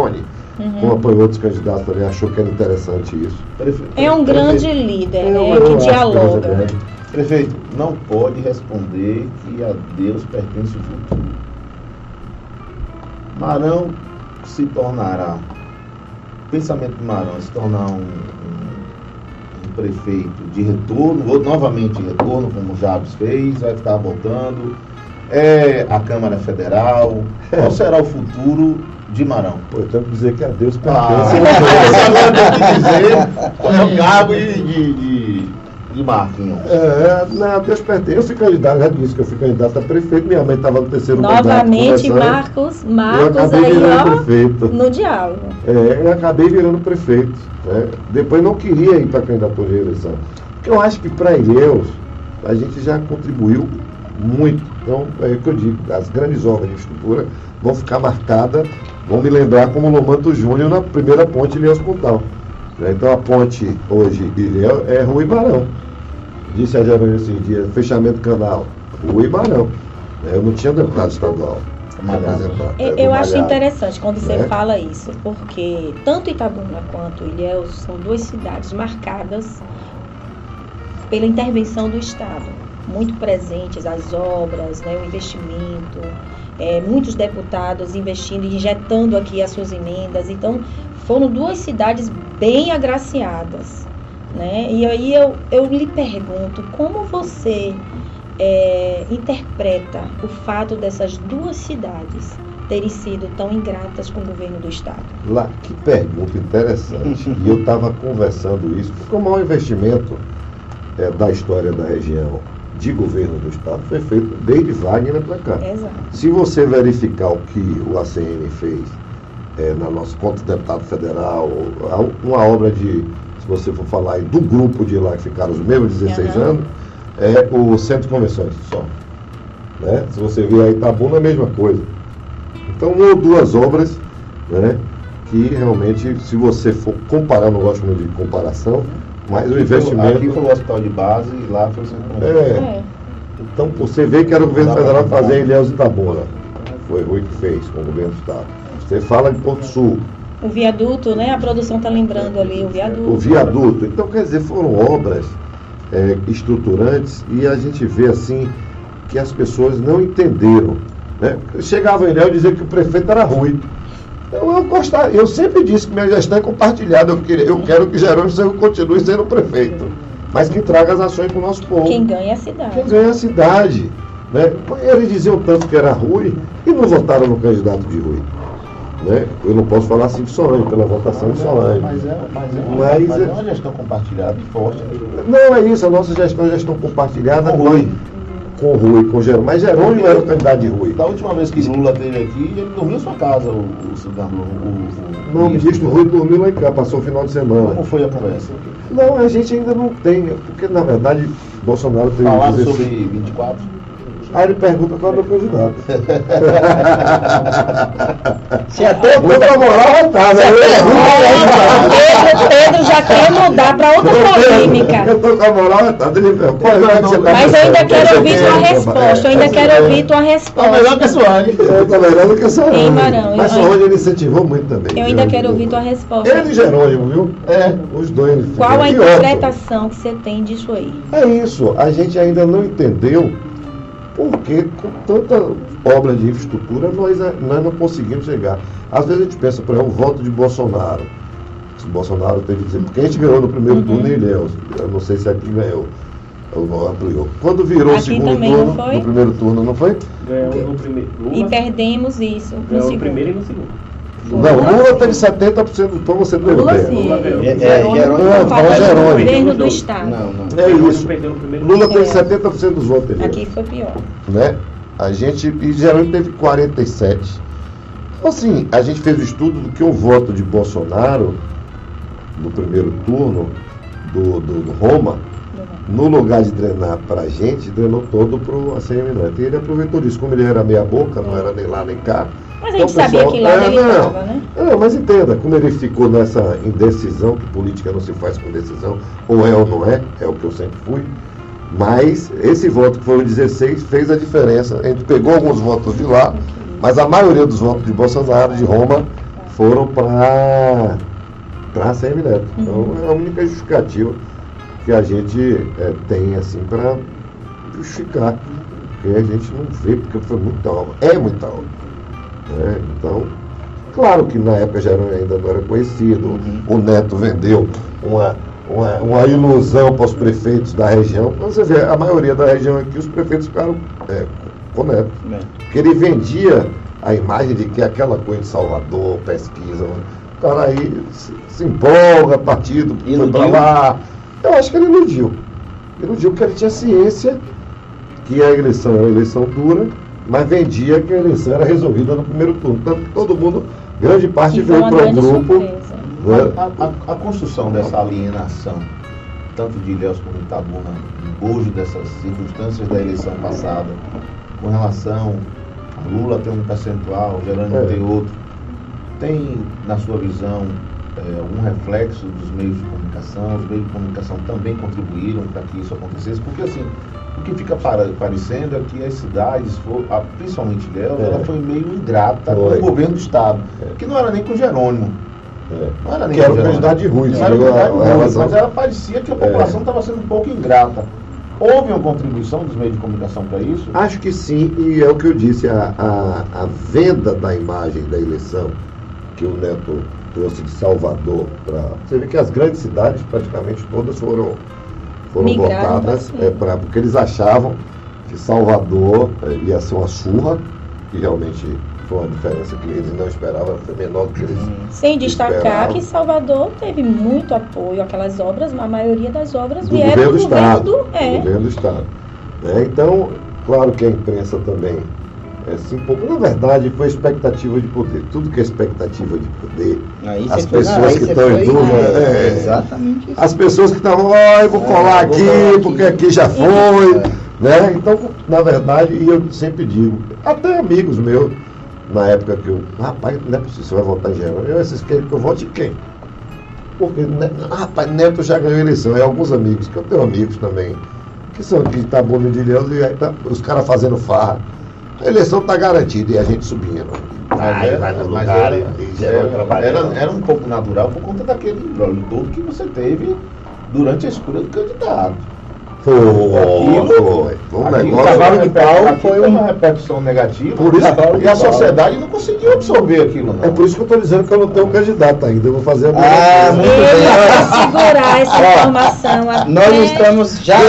Marconi, como apoiou outros candidatos também, achou que era interessante isso. Prefe- É um prefeito- grande líder, Eu- né? eu Que acho que dialoga. é Prefeito, não pode responder que a Deus pertence o futuro. Marão se tornará, o pensamento de Marão se tornar um, um- um prefeito de retorno, ou novamente de retorno, como o Jabes fez, vai ficar voltando. É a Câmara Federal. Qual será o futuro de Marão? Pô, eu tenho que dizer que a Deus Ah, pertence. agora tem que dizer qual é o cargo de, de, de, de Marquinhos. É, não, Deus pertence. Eu fui candidato, já disse que eu fui candidato a prefeito, minha mãe estava no terceiro mandato. Novamente. Marcos, Eu Marcos aí, virando ó, prefeito. no diálogo. É, eu acabei virando prefeito. né? Depois não queria ir para a candidatura de reeleição. Porque eu acho que para Ilhéus a gente já contribuiu muito. Então, é o que eu digo, as grandes obras de infraestrutura vão ficar marcadas, vão me lembrar como Lomanto Júnior na primeira ponte Ilhéus Pontal. né? Então a ponte hoje Ilhéus é Rua Ibarão. Disse a Jerônimo esses dias, fechamento do canal, Rua Ibarão. É, Eu não tinha deputado estadual. Eu, é, eu do acho interessante quando você Né? fala isso, porque tanto Itabuna quanto Ilhéus são duas cidades marcadas pela intervenção do Estado, muito presentes as obras, né, o investimento, é, muitos deputados investindo injetando aqui as suas emendas. Então, foram duas cidades bem agraciadas. Né? E aí eu, eu lhe pergunto, como você é, interpreta o fato dessas duas cidades terem sido tão ingratas com o governo do Estado? Lá, que pergunta interessante. e eu estava conversando isso, porque o maior investimento eh, da história da região de governo do Estado foi feito desde Wagner para cá. Exato. Se você verificar o que o ACN fez eh, na nossa conta de deputado federal, uma obra de, se você for falar aí, do grupo de lá que ficaram os mesmos 16 Aham. anos, é o Centro de Convenções só. Né? Se você vir aí Itabuna, é a mesma coisa. Então, uma ou duas obras né, que realmente, se você for comparar, não gosto muito de comparação, mas o investimento. Aqui foi o hospital de base e lá foi o centro É, É. então, você vê que era o governo federal que fazia em Ilhéus e Itabuna. Foi Rui que fez com o governo do Estado. Você fala de Porto Sul, O viaduto, né? A produção está lembrando ali o viaduto. o viaduto. Então, quer dizer, foram obras é, estruturantes e a gente vê assim que as pessoas não entenderam. Né? Chegava em e dizia que o prefeito era ruim. Então, eu gostava, eu sempre disse que minha gestão é compartilhada. Eu, queria, eu quero que Jerônimo continue sendo prefeito, mas que traga as ações para o nosso povo. Quem ganha é a cidade. Quem ganha a cidade. Né? Eles diziam tanto que era Rui e não votaram no candidato de Rui. Né? Eu não posso falar assim de Solange, pela votação de Solange. Mas é, mas é, uma, Mas mas é- é uma gestão compartilhada e forte. Não é isso, a nossa gestão é gestão compartilhada Com com Rui. Com Rui, com Jerônimo. Mas Jerônimo era o candidato de Rui. Da última vez que Lula esteve aqui, ele dormiu em sua casa, o, o, cidadão, o, o, Não, o ministro Rui dormiu lá em cá, passou o final de semana. Como foi a conversa? Não, a gente ainda não tem, porque na verdade Bolsonaro teve Falaram 16 sobre 24? Aí ele pergunta qual é o meu candidato. Se até Eu tô com a moral tá, né? Pedro, Pedro já quer mudar para outra polêmica. Eu tô com a moral tá, ele pergunta. é o Mas eu ainda quero ouvir tua É, resposta. Eu ainda é, quero é. ouvir tua Tá melhor resposta. que a Soane. Eu tô melhor do que. Ei, Marão, Mas eu- Solange ele incentivou muito também. Eu ainda quero ouvir tua resposta. Ele e Jerônimo, viu? É. Os dois. Qual a interpretação que você tem disso aí? É isso, a gente ainda não entendeu porque com tanta obra de infraestrutura nós, nós não conseguimos chegar. Às vezes a gente pensa, por exemplo, o voto de Bolsonaro. Se Bolsonaro teve que dizer, porque a gente ganhou no primeiro Uhum. turno em Ilhéus. Eu não sei se aqui ganhou. Ampliou. Quando virou o Aqui segundo também não turno, foi? no primeiro turno, não foi? Ganhou no primeiro. E perdemos isso no ganhou no segundo. primeiro e no segundo. Não, Lula teve 70% para você ter Lula sim. É, é, Jerônimo Não, do Jerônimo. governo do Estado. Não, não. É Lula isso. perdeu no primeiro Lula teve É. 70% dos votos. Aqui foi pior. né? A gente, e Jerônimo teve 47. Então, assim, a gente fez o estudo do que o voto de Bolsonaro no primeiro turno do, do, do Roma, no lugar de drenar para a gente, drenou todo para o ACM Neto. E ele aproveitou disso. Como ele era meia boca, não era nem lá nem cá, Mas a gente então, sabia que lá é, ele estava, né? Não, mas entenda, como ele ficou nessa indecisão, que política não se faz com decisão, ou é ou não é, é o que eu sempre fui. Mas esse voto, que foram 16, fez a diferença. A gente pegou alguns votos de lá, mas a maioria dos votos de Bolsonaro, de Roma, foram para a Semineto. Então uhum. é a única justificativa que a gente é, tem assim para justificar. Porque a gente não vê, porque foi muita obra. É muita obra. Né? Então, claro que na época já era, ainda não era conhecido. Uhum. O Neto vendeu uma, uma, uma ilusão para os prefeitos da região. Você vê, a maioria da região aqui, os prefeitos ficaram é, com o Neto. É. Que ele vendia a imagem de que aquela coisa de Salvador, pesquisa, o cara aí se, se empolga, partido, foi para lá. Eu acho que ele iludiu. Iludiu porque ele tinha ciência que a eleição era uma eleição dura, mas vendia que a eleição era resolvida no primeiro turno. Tanto que todo mundo, grande parte veio para o grupo. Né? A, a, a, construção dessa alienação, tanto de Ilhéus como de Itabuna, no bojo dessas circunstâncias da eleição passada, com relação a Lula ter um percentual, Gerando é. tem outro, tem, na sua visão, é, algum reflexo dos meios de comunicação? Os meios de comunicação também contribuíram para que isso acontecesse? Porque, assim, o que fica parecendo é que as cidades, principalmente Ilhéus, é. ela foi meio ingrata foi. com o governo do Estado, é. que não era nem com Jerônimo. É. Não era nem que era uma cidade ruim, era ruim, mas ela parecia que a população estava sendo um pouco ingrata. Houve uma contribuição dos meios de comunicação para isso? Acho que sim, e é o que eu disse, a, a, a venda da imagem da eleição que o Neto trouxe de Salvador para. Você vê que as grandes cidades, praticamente todas foram foram votadas é, pra, porque eles achavam que Salvador é, ia ser uma surra, e realmente foi uma diferença que eles não esperavam, foi menor do que eles Sem destacar esperavam. que Salvador teve muito apoio àquelas obras, a maioria das obras do vieram do, governo do, é. do governo do Estado. É, então, claro que a imprensa também é, se empolgou. Na verdade, foi expectativa de poder. Tudo que é expectativa de poder. Aí as pessoas que estão em dúvida. É, é, exatamente isso. As pessoas que estão, ó, oh, eu vou é, colar aqui, aqui, porque aqui já foi. Né? Então, na verdade, e eu sempre digo, até amigos meus, na época que eu. Rapaz, não é possível, você vai votar em geral. Eu, esses querem que eu vote quem? Porque, né, rapaz, Neto já ganhou eleição. E alguns amigos, que eu tenho amigos também, que são aqui de Itabuna de Ilhéus, e aí tá, os caras fazendo farra. A eleição está garantida e a gente subindo. Mas, era, vai no lugar, era, era, era, era, um pouco natural por conta daquele todo que você teve durante a escolha do candidato. Foi, foi. Foi um negócio. O cavalo de pau foi uma repercussão negativa. Por isso, e a sociedade não conseguiu absorver aquilo. Não. É por isso que eu estou dizendo que eu não tenho candidato ainda. Eu vou fazer a minha. Ah, muito bem. segurar essa informação. Até... Nós estamos já.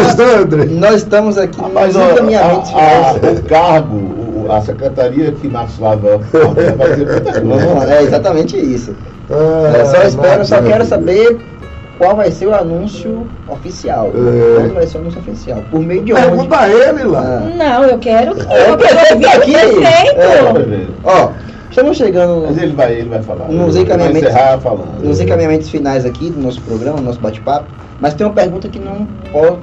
Nós estamos aqui Mas, encaminhamento. O cargo, a secretaria que Márcio Lava vai fazer muita coisa. É exatamente isso. Ah, é, só espero, só quero saber qual vai ser o anúncio oficial. É. Qual vai ser o anúncio oficial? Por meio de onde? Pergunta a ele lá. Ah. Não, eu quero. É, eu quero ouvir aqui. É. Ó, estamos chegando. Mas ele vai, ele vai falar. Nos encaminhamentos, nos encaminhamentos finais aqui do nosso programa, do nosso bate-papo. Mas tem uma pergunta que não,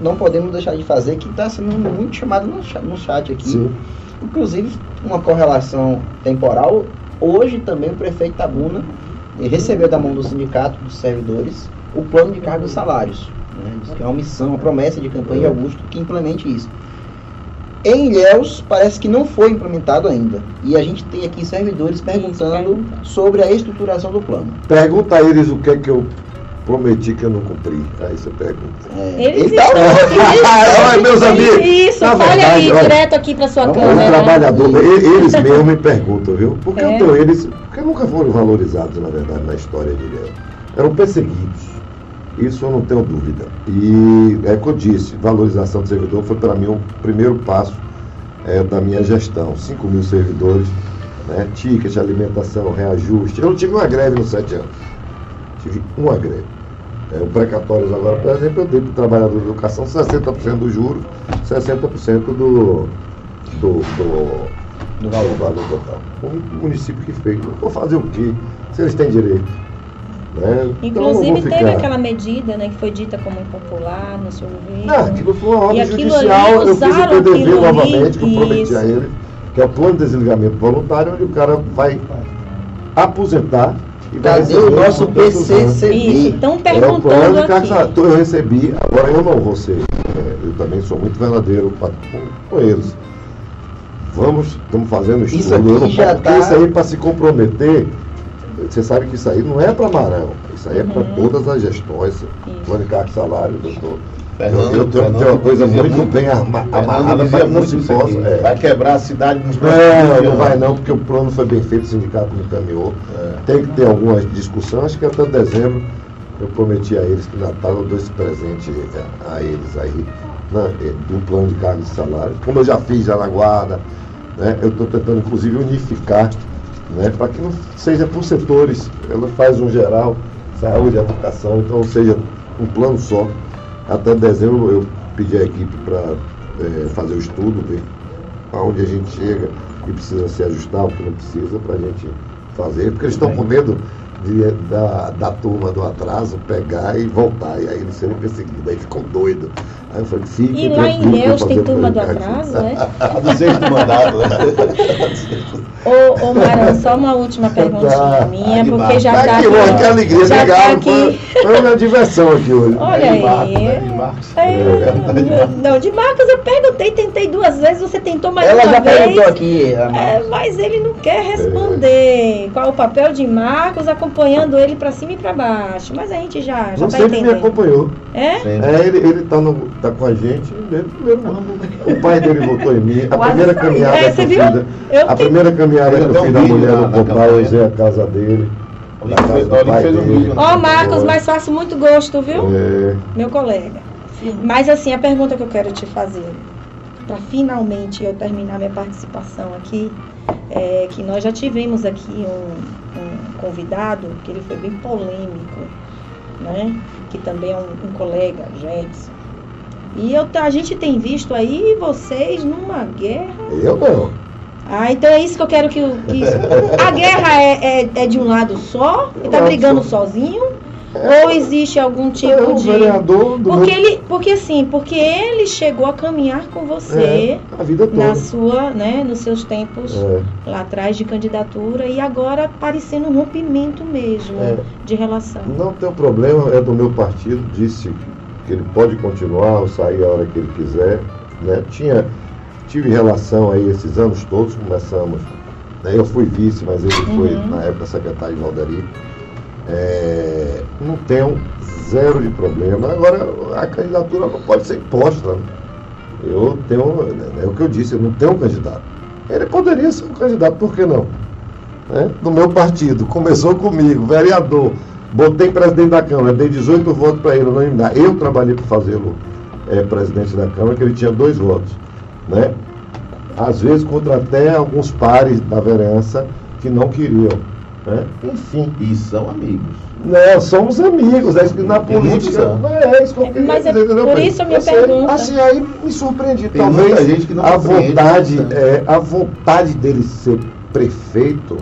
não podemos deixar de fazer, que está sendo muito chamada no chat, no chat aqui. Sim. Inclusive, uma correlação temporal, hoje também o prefeito Tabuna recebeu da mão do sindicato dos servidores o plano de cargos e salários. Né? Diz que é uma missão, uma promessa de campanha de Augusto que implemente isso. Em Ilhéus, parece que não foi implementado ainda. E a gente tem aqui servidores perguntando sobre a estruturação do plano. Pergunta a eles o que é que eu prometi que eu não cumpri. Aí você pergunta. É. Eles então, isso, olha, meus amigos. Isso, fale aí, olha, direto aqui para sua câmera. trabalhador, eles mesmo me perguntam, viu? Porque é. então, eles porque nunca foram valorizados, na verdade, na história de Ilhéus. Eram perseguidos. Isso eu não tenho dúvida. E é que eu disse, valorização do servidor foi para mim o primeiro passo é, da minha gestão. 5 mil servidores, né, ticket, alimentação, reajuste. Eu não tive uma greve nos sete anos tive uma greve. É, o precatórios agora, por exemplo, eu dei para o trabalhador de educação 60% do juro, 60% do, do, do, do valor, valor total. O município que fez. Vou fazer o quê? Se eles têm direito. Né? Então, Inclusive então, teve aquela medida né, que foi dita como impopular no seu governo. Não, aquilo foi uma ordem judicial, eu fiz o PDV novamente, que eu prometi a ele. que é o plano de desligamento voluntário, onde o cara vai aposentar e vai Cadê o nosso. PCCB? Isso, estão É perguntando carga aqui. Eu recebi, agora eu não vou ser, é, eu também sou muito verdadeiro com, com eles. Vamos, estamos fazendo estudo. Isso aqui já tá- Isso aí para se comprometer, você sabe que isso aí não é para Marão, isso aí é para Uhum. todas as gestões. Plano de carga e salário, doutor. Fernando- eu, tenho, Fernando tenho uma coisa muito muito- bem amarrada para que se possa. é. Vai quebrar a cidade nos próximos Não, 20 não vai não, porque o plano foi bem feito, o sindicato me encaminhou. É. Tem que ter algumas discussões, acho que até dezembro eu prometi a eles que Natal eu dou esse presente a, a eles aí, né, eh, do plano de cargos e salários. Como eu já fiz já na guarda, né, eu estou tentando inclusive unificar, né, para que não seja por setores, ela faz um geral, saúde, educação, então seja um plano só. Até dezembro eu pedi à equipe para fazer o estudo, ver aonde a gente chega e precisa se ajustar, o que não precisa, para a gente fazer, porque eles estão com medo de, da, da turma do atraso pegar e voltar, e aí eles serem perseguidos, aí ficam doidos. Aí eu falei, E lá em vou tem turma do atraso, é? A do sexto mandato, né? Ô, ô Marão, só uma última perguntinha Tá. minha, que porque já Tá tá aqui, ó, que alegria, já tá obrigado. aqui. Foi, uma diversão aqui hoje. Olha É Marcos, aí. né? De Marcos. É, não, de Marcos eu perguntei, tentei duas vezes, você tentou mais Ela uma já vez. perguntou aqui. É, mas ele não quer responder. Qual o papel de Marcos acompanhando ele pra cima e pra baixo? Mas a gente já, já Não tá sempre me entendendo. acompanhou. É? Sempre. É, ele, ele tá, no, tá com a gente desde o primeiro ano. O pai dele votou em mim. A primeira caminhada É, que eu fiz. A primeira caminhada que eu fiz da mulher do campanha. eu usei a casa dele. Na casa do pai dele. Ó, Marcos, mas faço muito gosto, viu? É, Meu colega. Mas assim, a pergunta que eu quero te fazer, para finalmente eu terminar minha participação aqui, é que nós já tivemos aqui um, um convidado, que ele foi bem polêmico, né? Que também é um, um colega, Jedson. E eu, a gente tem visto aí vocês numa guerra. eu não. Ah, então é isso que eu quero que. que a guerra é, é, é de um lado só? Ele tá lado brigando só. sozinho? Ou existe algum é tipo o de. vereador do Porque meu- ele, porque assim, porque ele chegou a caminhar com você É, a vida toda. na sua, né, nos seus tempos É, lá atrás de candidatura e agora parecendo um rompimento mesmo É. de relação. não tem problema, é do meu partido, disse que ele pode continuar ou sair a hora que ele quiser. Né? Tinha, tive relação aí esses anos todos, começamos. Né? Eu fui vice, mas ele foi, Uhum. na época, secretário de Valdari. É, não tenho zero de problema. Agora, a candidatura não pode ser imposta. né? Eu tenho, é o que eu disse, eu não tenho um candidato. Ele poderia ser um candidato, por que não? Né? Do meu partido, começou comigo, vereador, botei presidente da Câmara, dei 18 votos para ele, unanimidade. Eu trabalhei para fazê-lo é, presidente da Câmara, que ele tinha dois votos. Né? Às vezes contra até alguns pares da vereança que não queriam. Né? Enfim. E são amigos. Né, somos amigos, é isso que na política. anos. É isso que eu queria Mas é dizer, por isso a minha Eu sei, pergunta. Assim, aí me surpreendi. Tem Talvez muita gente que não a compreende vontade, né? é, a vontade dele ser prefeito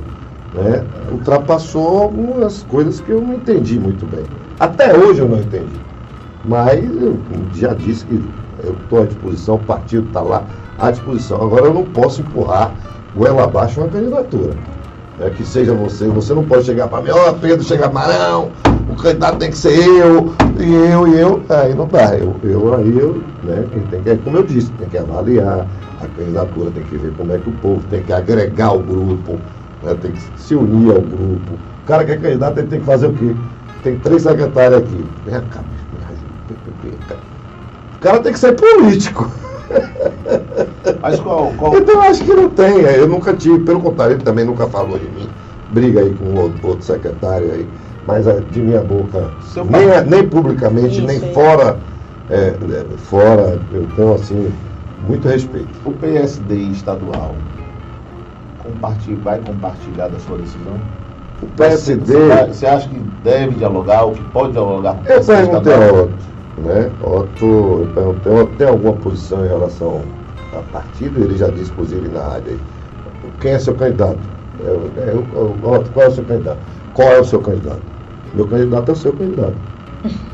né, ultrapassou algumas coisas que eu não entendi muito bem. Até hoje eu não entendi. Mas eu já disse que eu estou à disposição, o partido está lá à disposição. Agora eu não posso empurrar goela abaixo uma candidatura. É, que seja você, você não pode chegar para mim, ó Pedro, chega Marão, o candidato tem que ser eu, e eu, e eu, aí não dá. Eu, eu aí eu, né, tem que, como eu disse, tem que avaliar a candidatura, tem que ver como é que o povo tem que agregar o grupo, né, tem que se unir ao grupo. O cara que é candidato, ele tem que fazer o quê? Tem três secretários aqui. Vem cá. O cara tem que ser político. Mas qual, qual, Então eu acho que não tem, é, eu nunca tive, pelo contrário, ele também nunca falou de mim. Briga aí com o outro, outro secretário aí, mas é, de minha boca, Seu nem, pai- nem publicamente, Isso, nem é. fora, é, é, fora, eu tenho assim, muito respeito. o PSD estadual compartilha, vai compartilhar da sua decisão? O PSD, Você, acha que deve dialogar, ou que pode dialogar com o eu PSD perguntei a Otto, né? Otto, eu perguntei, Otto tem alguma posição em relação a partido? Ele já disse, inclusive, na rádio aí. Quem é seu candidato? Eu, eu, eu, Otto, qual é o seu candidato? Qual é o seu candidato? Meu candidato é o seu candidato.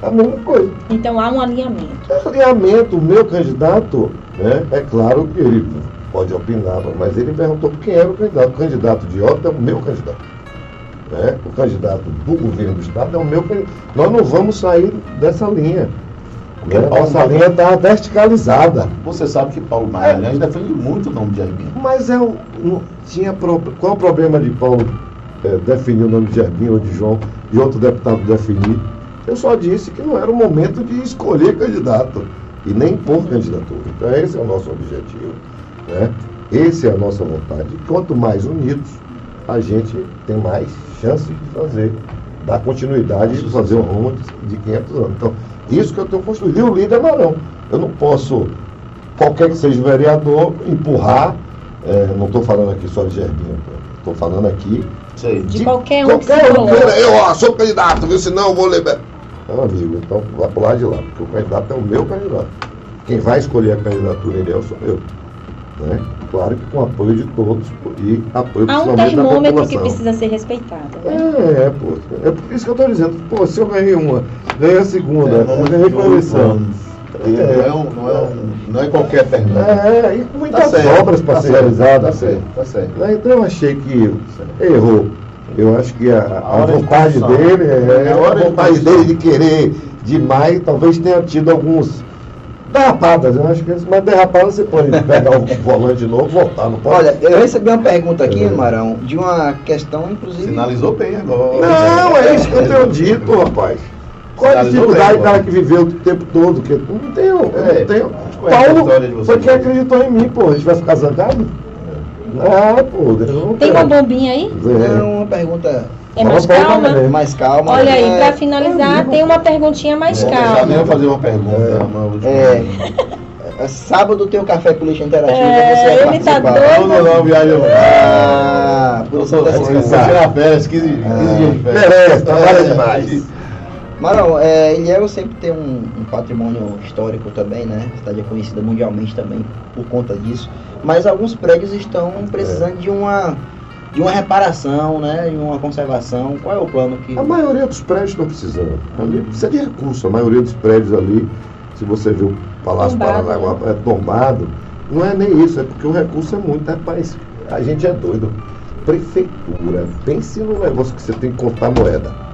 A mesma coisa. Então há um alinhamento. É alinhamento, o meu candidato, né, é claro que ele pode opinar, mas ele perguntou quem era o candidato. O candidato de Ota é o meu candidato. Né? O candidato do governo do Estado é o meu candidato. Nós não vamos sair dessa linha. Né? Nossa linha está verticalizada. Você sabe que Paulo Magalhães é. defende muito o nome de Arbinho. Mas é não, tinha pro, qual o problema de Paulo é, definir o nome de Arbinho ou de João e outro deputado definir? Eu só disse que não era o momento de escolher candidato e nem impor candidatura. Então esse é o nosso objetivo. Né? Essa é a nossa vontade. Quanto mais unidos, a gente tem mais chance de fazer, dar continuidade e fazer um rumo de 500 anos. Então, isso que eu estou construindo. E o líder não. Eu não posso, qualquer que seja o vereador, empurrar. É, não estou falando aqui só de Gerbinho, estou falando aqui. De, de qualquer um. Qualquer um queira, eu ó, sou candidato, viu? Senão eu vou liberar. Não, amigo, então vai para lado de lá, porque o candidato é o meu candidato. Quem vai escolher a candidatura ele é, sou eu. Né? Claro que com apoio de todos e apoio Há um termômetro que precisa ser respeitado. Né? É, pô. É por isso que eu estou dizendo. Pô, se eu ganhei uma, ganhei a segunda, é, eu ganhei com a eleição. É. Não, é um, não, é um, não é qualquer termômetro. É, e com muitas tá obras para tá ser realizadas. Tá certo, tá certo. Então eu achei que errou. Eu acho que a, a, a vontade dele, é, a vontade dele de querer demais, talvez tenha tido alguns derrapadas. Eu acho que mas derrapada você pode pegar o volante de novo voltar, não pode? Olha, eu recebi uma pergunta aqui, é. Marão, de uma questão, inclusive. Sinalizou bem agora. Não, é isso que eu tenho dito, rapaz. Qual a dificuldade do cara que viveu o tempo todo? Que não tenho, é, não tenho. Paulo foi quem acreditou em mim, pô. A gente vai ficar zangado? Ah, pô. Tem uma bombinha aí? É uma pergunta é mais calma? Mais calma. Olha aí, é... para finalizar, tem uma perguntinha mais é, calma. Eu fazer uma pergunta. É, é, sábado tem o Café com Lixo Interativo. É, você ele tá doido. Não, não, não, viagem. Ah, por isso dessa Vou tirar férias, 15 dias de férias. Merece, trabalha demais. Marão, é, Ilhéus sempre tem um, um, patrimônio histórico também, né? A cidade é conhecida mundialmente também por conta disso. Mas alguns prédios estão precisando é. de uma de uma reparação, né, de uma conservação. Qual é o plano que. A maioria dos prédios estão precisando. Ali precisa de recurso. A maioria dos prédios ali, se você vê o Palácio tombado, Paranaguá é tombado, não é nem isso, é porque o recurso é muito. Rapaz, a gente é doido. Prefeitura, pense no negócio que você tem que contar moeda.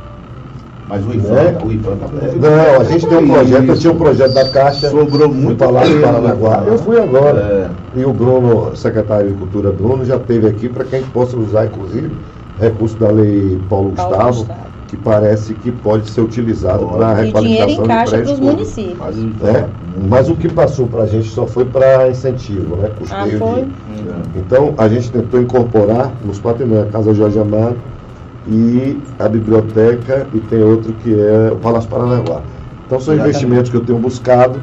Mas o IFAM, né? o IFAM tá Não, a gente tem um projeto, eu tinha um projeto da Caixa. Sobrou muito Palácio do Paranaguá. Eu fui agora. É. E o Bruno, secretário de Cultura Bruno, já esteve aqui para que a gente possa usar, inclusive, recurso da lei Paulo, Paulo Gustavo, Gustavo, que parece que pode ser utilizado para requalificação dinheiro em caixa dos municípios. Mas, né? Mas o que passou para a gente só foi para incentivo, né? Custeio ah, foi? De... Então, a gente tentou incorporar nos patrimônios, a Casa Jorge Amado, e a biblioteca e tem outro que é o Palácio Paranaguá. Então são Exatamente. investimentos que eu tenho buscado,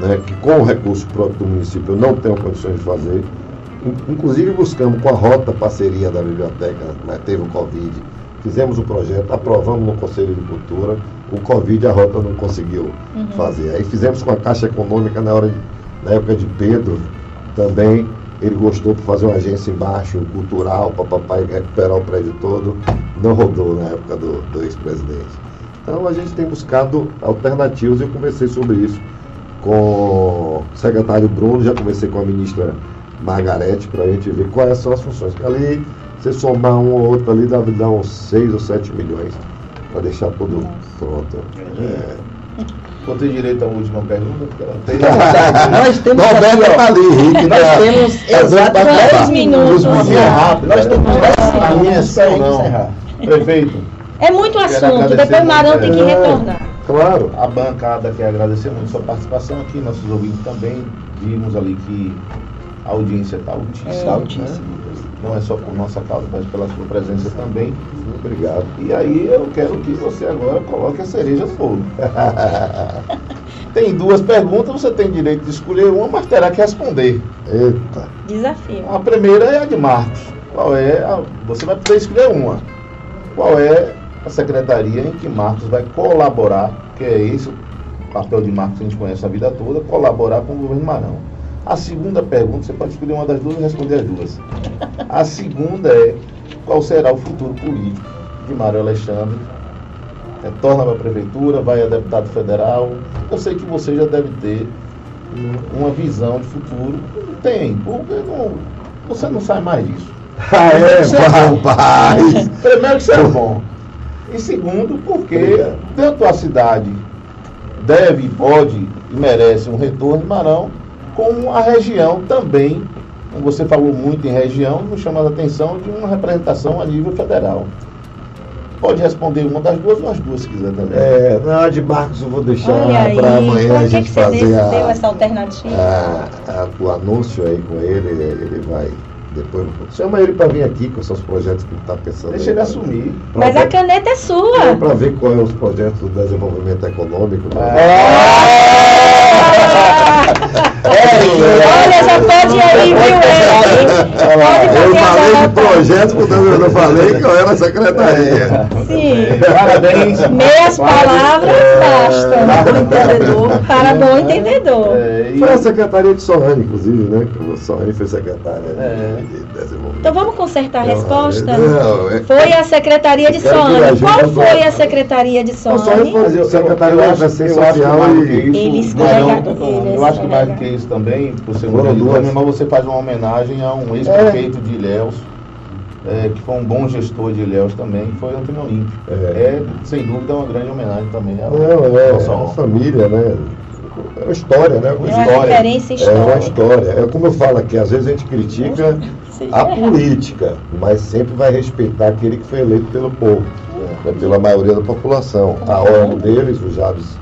né, que com o recurso próprio do município eu não tenho condições de fazer. Inclusive buscamos com a rota parceria da biblioteca, mas teve o Covid, fizemos o projeto, aprovamos no Conselho de Cultura, o Covid a rota não conseguiu uhum. fazer. Aí fizemos com a Caixa Econômica na, hora de, na época de Pedro, também ele gostou de fazer uma agência embaixo, cultural, para papai recuperar o prédio todo. Não rodou na época do, do ex-presidente. Então a gente tem buscado alternativas e eu conversei sobre isso com o secretário Bruno, já conversei com a ministra Margarete para a gente ver quais são as funções. Porque ali, você somar um ou outro ali, deve dar uns 6 ou 7 milhões para deixar tudo pronto. É. Vou ter direito à última pergunta? Tem... nós temos Roberto aqui, tá ali, Henrique, nós tá, temos exatamente 10 minutos. rápido. Nós temos 10 minutos. A minha sessão não. Prefeito. É muito assunto, depois o Marão tem que retornar. Claro. A bancada quer agradecer muito sua participação aqui, nossos ouvintes também. Vimos ali que a audiência está altíssima. É. altíssima. Né? Não é só por nossa causa, mas pela sua presença também. Obrigado. E aí eu quero que você agora coloque a cereja no bolo. tem duas perguntas, você tem direito de escolher uma, mas terá que responder. Eita. Desafio. A primeira é a de Marcos. Qual é a, você vai poder escolher uma. Qual é a secretaria em que Marcos vai colaborar, que é esse o papel de Marcos que a gente conhece a vida toda, colaborar com o governo Marão. A segunda pergunta, você pode escolher uma das duas e responder as duas. A segunda é qual será o futuro político de Mário Alexandre? Retorna para a prefeitura, vai a deputado federal. Eu sei que você já deve ter uma visão de futuro. Não tem, porque não, você não sai mais disso. Ah, é, Isso é rapaz! Primeiro que isso é bom. E segundo, porque Obrigado. tanto a cidade deve, pode e merece um retorno de Marão, como a região também, como você falou muito em região, nos chama a atenção de uma representação a nível federal. Pode responder uma das duas ou as duas, se quiser também. É, na de Marcos eu vou deixar aí, para amanhã a que, gente que você fazer deu, a, deu essa alternativa? a- a- o anúncio aí com ele, ele vai depois. Chama ele para vir aqui com seus projetos que ele está pensando. Deixa ele assumir. Mas a caneta é sua. Para ver qual é os projetos do desenvolvimento econômico. né? Pode aí, viu, Eric? Pode Eu fazer falei projetos, porque eu não falei que eu era secretaria. Sim. Parabéns. Meias palavras bastam. Para o entendedor. Para bom entendedor. É, e- Foi a secretaria de Soane, inclusive, né? Que o Soane foi secretária É. de desenvolvimento. Então vamos consertar a resposta? não, é- Foi a Secretaria de gente Qual foi a Secretaria de eu, secretária eu da acho, Assistência Social mais do que e... Ele escorrega- eu acho que mais do que isso também, por ser mas você faz uma homenagem a um ex-prefeito de Ilhéus, é, que foi um bom gestor de Ilhéus também, que foi Antônio Olímpio. É. É, sem dúvida, uma grande homenagem também ao Não, é, é uma avô. família, né? É uma história, né? É uma história. referência É uma histórica. história. É como eu falo aqui, às vezes a gente critica a política, mas sempre vai respeitar aquele que foi eleito pelo povo, né, pela maioria da população. A ordem deles, o Javes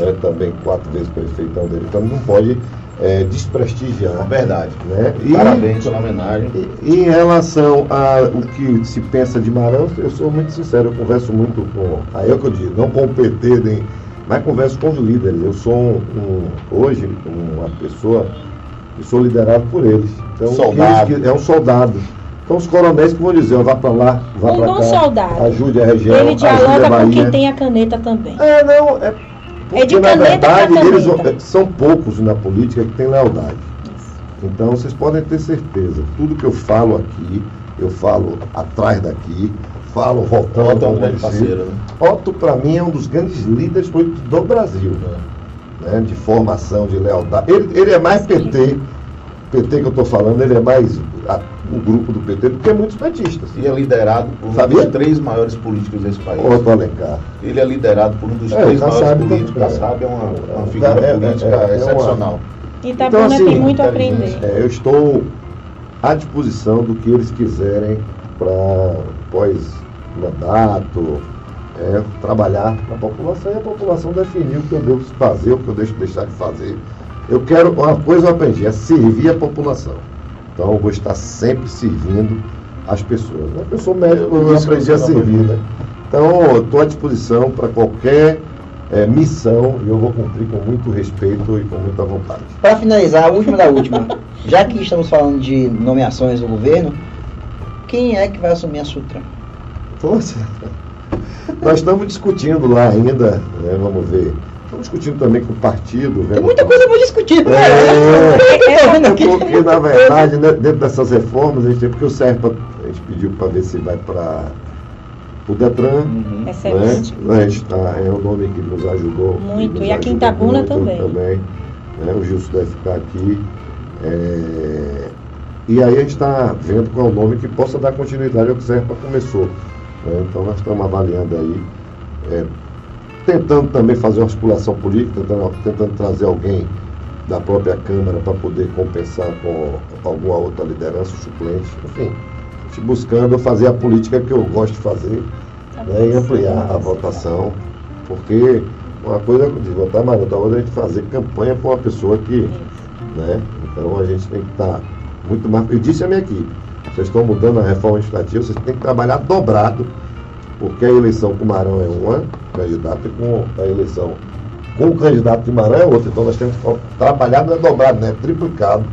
é também quatro vezes prefeitão dele, então não pode é, desprestigiar. Verdade. Né? E, Parabéns pela homenagem. e- em relação ao que se pensa de Marão, eu sou muito sincero, eu converso muito com. Aí é o que eu digo, não com o PT, nem, mas converso com os líderes. Eu sou um, um- hoje uma pessoa que sou liderado por eles. Então, Soldado. eles é um soldado. Então os coronéis que vão dizer, ó, vá para lá, vá Um para bom cá, soldado. ajude a região, Ele ajude a dialoga com quem tem a caneta também. É, não, é. Porque, de na verdade, eles são poucos na política que têm lealdade. Então vocês podem ter certeza, tudo que eu falo aqui, eu falo atrás daqui, falo voltando Otto é um ao grande parceiro, né? Otto, para mim, é um dos grandes líderes políticos do Brasil, né? de formação, de lealdade. Ele, ele é mais PT, PT que eu estou falando, ele é mais o grupo do PT do que muitos petistas. E é liderado por um Sabia? dos três maiores políticos desse país. Otto Alencar. Ele é liderado por um dos É, três maiores políticos. também. Kassab é uma, uma figura É, é, política é, é uma- excepcional. Itabuna Então, assim, tem muito a aprender. É, eu estou à disposição do que eles quiserem para pós-mandato, é, trabalhar na população e a população definir o que eu devo fazer, o que eu deixo de deixar de fazer. Eu quero, uma coisa eu aprendi, é servir a população. Então eu vou estar sempre servindo as pessoas. Eu sou médico, eu aprendi a servir, né? Então eu estou à disposição para qualquer é, missão e eu vou cumprir com muito respeito e com muita vontade. Para finalizar, a última da última. Já que estamos falando de nomeações do governo, quem é que vai assumir a Sutran? Poxa, nós estamos discutindo lá ainda, né, vamos ver. Estamos discutindo também com o partido. Tem vendo muita coisa pra discutir, né? É. Vendo É aqui. porque, na verdade, né, dentro dessas reformas, a gente tem, porque o Serpa, a gente pediu para ver se vai para o Detran. Uhum. Né? A gente tá, é um nome que nos ajudou. Muito. nos E a Quintabuna muito também. né? O Gilson deve ficar aqui. É, E aí a gente está vendo qual é o nome que possa dar continuidade ao que o Serpa começou. né? Então nós estamos avaliando aí, é, tentando também fazer uma articulação política, tentando, trazer alguém da própria Câmara para poder compensar com alguma outra liderança suplente, enfim, buscando fazer a política que eu gosto de fazer né, e ampliar a votação, porque uma coisa de votar, mas outra coisa é a gente fazer campanha para uma pessoa que, né, então a gente tem que estar muito mais, eu disse à minha equipe, vocês estão mudando a reforma administrativa, vocês têm que trabalhar dobrado, porque a eleição com o Marão é uma candidata e com a eleição com o candidato de Marão é outra, então nós temos que trabalhar, não é dobrado, né, é triplicado,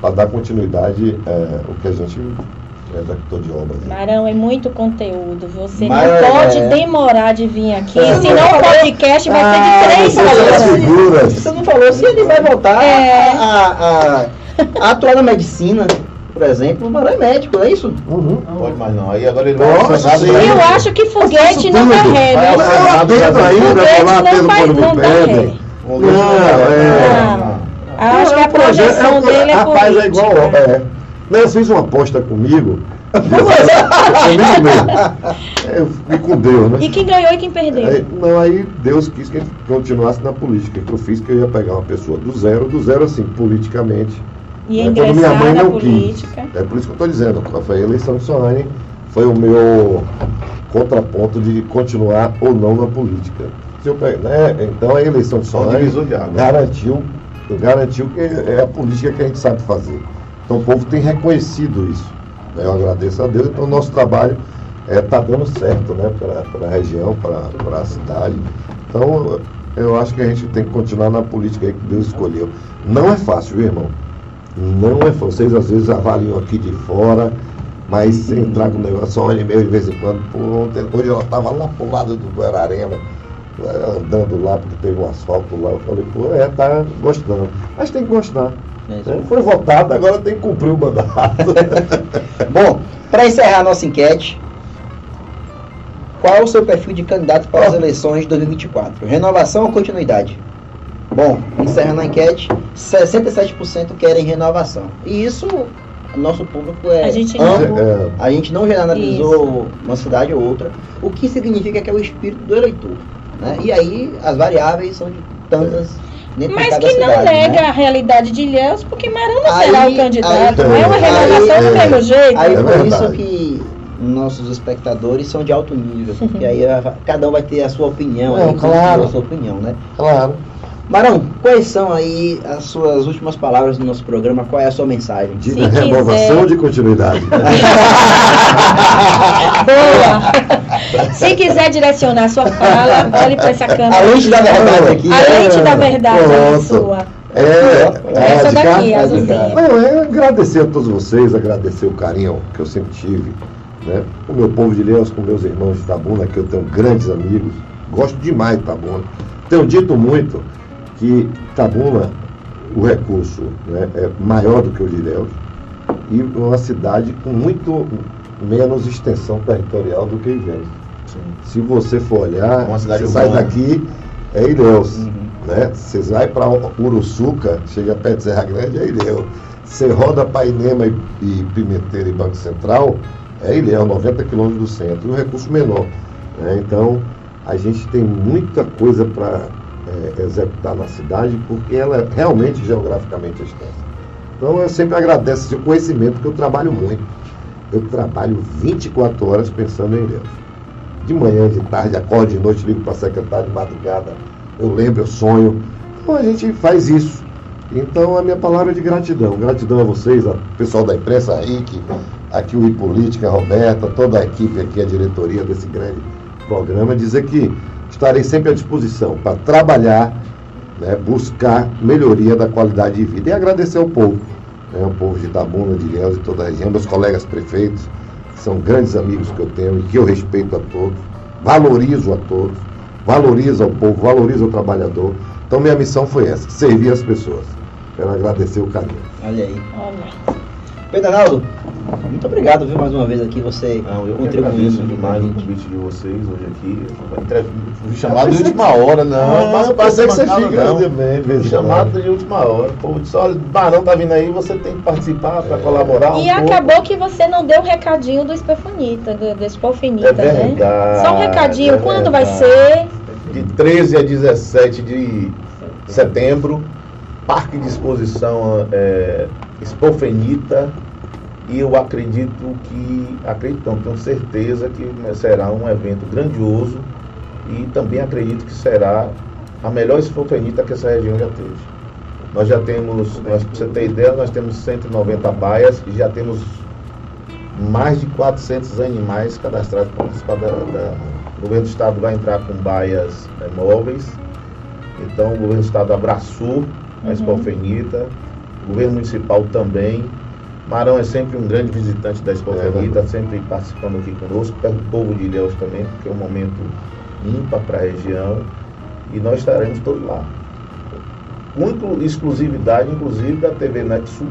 para dar continuidade é, o que a gente executou de obras. né. Marão, é muito conteúdo. Você Mas, não pode é. demorar de vir aqui, É. senão o podcast vai Ah, ser de três você já horas. segura. Você não falou se ele vai voltar É. a, a- a atuar na medicina, por exemplo, o Marão é médico, é isso? Uhum. Não pode mais não. Aí agora ele Nossa, vai Eu acho que foguete não tudo. carrega. Vai Eu não atendo faz- quando me não dá pedem. ré. Um Não, é. Não, Acho que é a projeto- projeção é dele é Rapaz, é igual. É. Não, eu fiz uma aposta comigo. comigo mesmo. É, Eu fui com Deus, né? E quem ganhou e quem perdeu? Aí, não, aí Deus quis que ele continuasse na política. Que eu fiz que eu ia pegar uma pessoa do zero, do zero assim, politicamente. E né? Quando ingressar na quis. política. É por isso que eu estou dizendo, foi a eleição de Soane, foi o meu contraponto de continuar ou não na política. Se eu né? Então a eleição de Soane garantiu, garantiu que é a política que a gente sabe fazer. Então o povo tem reconhecido isso. né? Eu agradeço a Deus, então o nosso trabalho está dando certo né? para a região, para a cidade. Então eu acho que a gente tem que continuar na política aí que Deus escolheu. Não é fácil, viu, irmão? Não é. Vocês às vezes avaliam aqui de fora, mas se entrar com um negócio só um ano e meio de vez em quando, pô, ontem, hoje eu estava lá pro lado do Guararema, andando lá, porque teve um asfalto lá. Eu falei, pô, é, tá gostando. Mas tem que gostar. Né? Foi votado, agora tem que cumprir o mandato. Bom, para encerrar a nossa enquete, qual é o seu perfil de candidato para as eleições de 2024? Renovação ou continuidade? Bom, encerrando a enquete, 67% querem renovação. E isso, nosso público é A gente não- amplo. É, A gente não generalizou uma cidade ou outra, o que significa que é o espírito do eleitor. Né? E aí as variáveis são de tantas Mas que não cidade, nega né? a realidade de Ilhéus, porque Marão não Aí- será o candidato. aí- não é uma renovação do é- mesmo jeito. Aí É por verdade. isso que nossos espectadores são de alto nível, porque aí a- cada um vai ter a sua opinião, Não, aí, claro. a sua opinião, né? claro. Marão, quais são aí as suas últimas palavras do nosso programa? Qual é a sua mensagem? De Se renovação quiser. de continuidade? Boa! Se quiser direcionar sua fala, olhe para essa câmera. A lente da verdade aqui. A lente da verdade é Pronto. sua. É, Essa de daqui, cá? azulzinha. Não, é agradecer a todos vocês, agradecer o carinho que eu sempre tive, né? O meu povo de Ilhéus, com meus irmãos de Itabuna, que eu tenho grandes amigos, gosto demais de Itabuna. Tenho dito muito que Itabuna, o recurso né, é maior do que o de Ilhéus e uma cidade com muito menos extensão territorial do que Ilhéus. Se você for olhar, cidade você sai daqui, é Ilhéus. Uhum. Né? Você vai para Uruçuca, chega perto de Serra Grande, é Ilhéus. Você roda para Inema e, e Pimenteira e Banco Central, é Ilhéus, 90 quilômetros do centro, e um recurso menor. né? Então, a gente tem muita coisa para executar na cidade, porque ela é realmente geograficamente extensa. Então, eu sempre agradeço esse conhecimento, que eu trabalho muito. Eu trabalho 24 horas pensando em Ilhéus. De manhã, de tarde, acordo de noite, ligo para a secretária de madrugada, eu lembro, eu sonho. Então a gente faz isso. Então a minha palavra é de gratidão. Gratidão a vocês, ao pessoal da imprensa, a Rick, aqui o Ipolítica, a Roberta, toda a equipe aqui, a diretoria desse grande programa, dizer que estarei sempre à disposição para trabalhar, né, buscar melhoria da qualidade de vida e agradecer ao povo, né, o povo de Itabuna, de Ilhéus e toda a região, meus colegas prefeitos, que são grandes amigos que eu tenho e que eu respeito a todos, valorizo a todos, valorizo ao povo, valorizo o trabalhador. Então minha missão foi essa, servir as pessoas. Quero agradecer o carinho. Olha aí. Olha. Pedro Arnaldo, muito obrigado, viu, mais uma vez aqui, você Não, eu contribuindo demais o convite de vocês hoje aqui. Entrev- Fui chamado de última hora, não. Pra pensei que você fica não. Chamado de última hora. O povo disse, olha, Barão tá vindo aí, você tem que participar para colaborar um E pouco. acabou que você não deu o recadinho do Espefonita, do, do Espolfinita, É né? verdade, Só um recadinho, é quando vai ser? De 13 a 17 de setembro, Parque de Exposição é, Expofenita. E eu acredito que, acredito não, tenho certeza que será um evento grandioso e também acredito que será a melhor Expofenita que essa região já teve. Nós já temos, nós, para você ter ideia, nós temos 190 baias e já temos mais de 400 animais cadastrados para participar da, da- O governo do estado vai entrar com baias eh, móveis. Então o governo do estado abraçou a Uhum. O governo municipal também. Marão é sempre um grande visitante da Expofenita, sempre participando aqui conosco, perto do povo de Ilhéus também, porque é um momento ímpar para a região. E nós estaremos todos lá com exclusividade, inclusive, da TV NetSul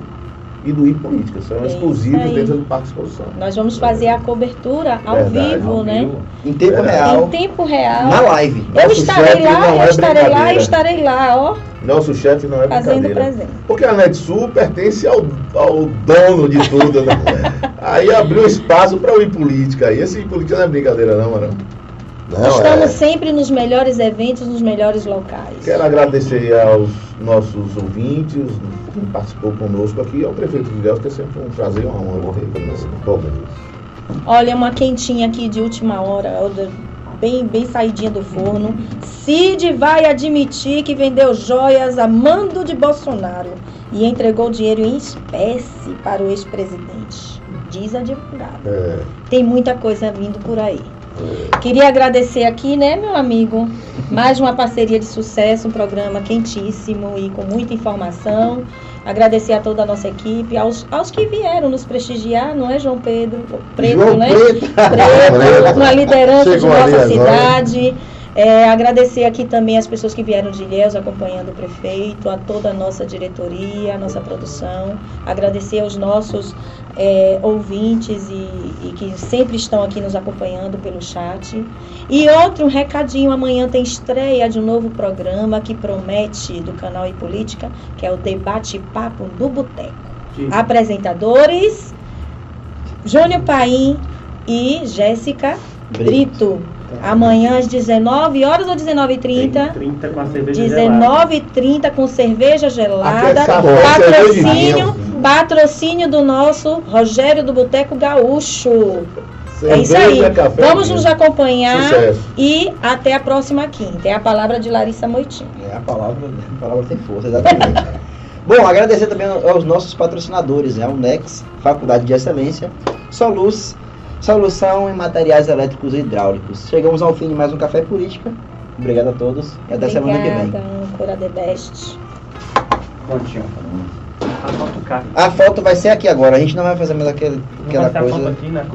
e do I Política. São É exclusivos dentro do Parque Exposição. Nós vamos fazer a cobertura ao Verdade, vivo, ao né? vivo. Em tempo Verdade. real, Em tempo real. na live. Eu Nosso estarei lá, não eu é estarei lá, estarei lá, ó, Nosso chefe não é fazendo brincadeira. presente. Porque a NetSul pertence ao, ao dono de tudo, né? Aí abriu espaço para o I Política. E esse I Política não é brincadeira, não, Marão. Não, Estamos é, sempre nos melhores eventos, nos melhores locais. Quero agradecer aos nossos ouvintes, quem participou conosco aqui, ao prefeito Miguel, que é sempre um prazer e uma honra ter conosco. bom, Olha, uma quentinha aqui de última hora, de- bem, bem saidinha do forno. Cid vai admitir que vendeu joias a mando de Bolsonaro e entregou dinheiro em espécie para o ex-presidente. Diz advogado. é, Tem muita coisa vindo por aí. Queria agradecer aqui, né, meu amigo? Mais uma parceria de sucesso, um programa quentíssimo e com muita informação. Agradecer a toda a nossa equipe, aos, aos que vieram nos prestigiar, não é, João Pedro? Preto, João né? Preto. Preto, uma liderança Chegou de nossa agora. É, agradecer aqui também as pessoas que vieram de Ilhéus acompanhando o prefeito, a toda a nossa diretoria, a nossa produção. Agradecer aos nossos é, ouvintes e, e que sempre estão aqui nos acompanhando pelo chat. E outro recadinho, amanhã tem estreia de um novo programa que promete do canal e Política, que é o Debate Papo do Boteco. Apresentadores, Júnior Paim e Jéssica Brito. Amanhã às 19 horas ou 19h30? 30 com a cerveja gelada. 19h30 com cerveja gelada. É Patrocínio, cerveja patrocínio do nosso Rogério do Boteco Gaúcho. É isso Cerveja, aí. café, Vamos nos acompanhar Sucesso. e até a próxima quinta. É a palavra de Larissa Moitinho. É, a palavra, a palavra tem força, exatamente. Bom, agradecer também aos nossos patrocinadores, né? O NEX, Faculdade de Excelência, Soluz, Solução em Materiais Elétricos e Hidráulicos. Chegamos ao fim de mais um Café Política. Obrigado a todos e até semana que vem. Obrigada, Cura The Best. A foto. A foto vai ser aqui agora, a gente não vai fazer mais aquele, aquela vai ser a foto coisa. aqui, né?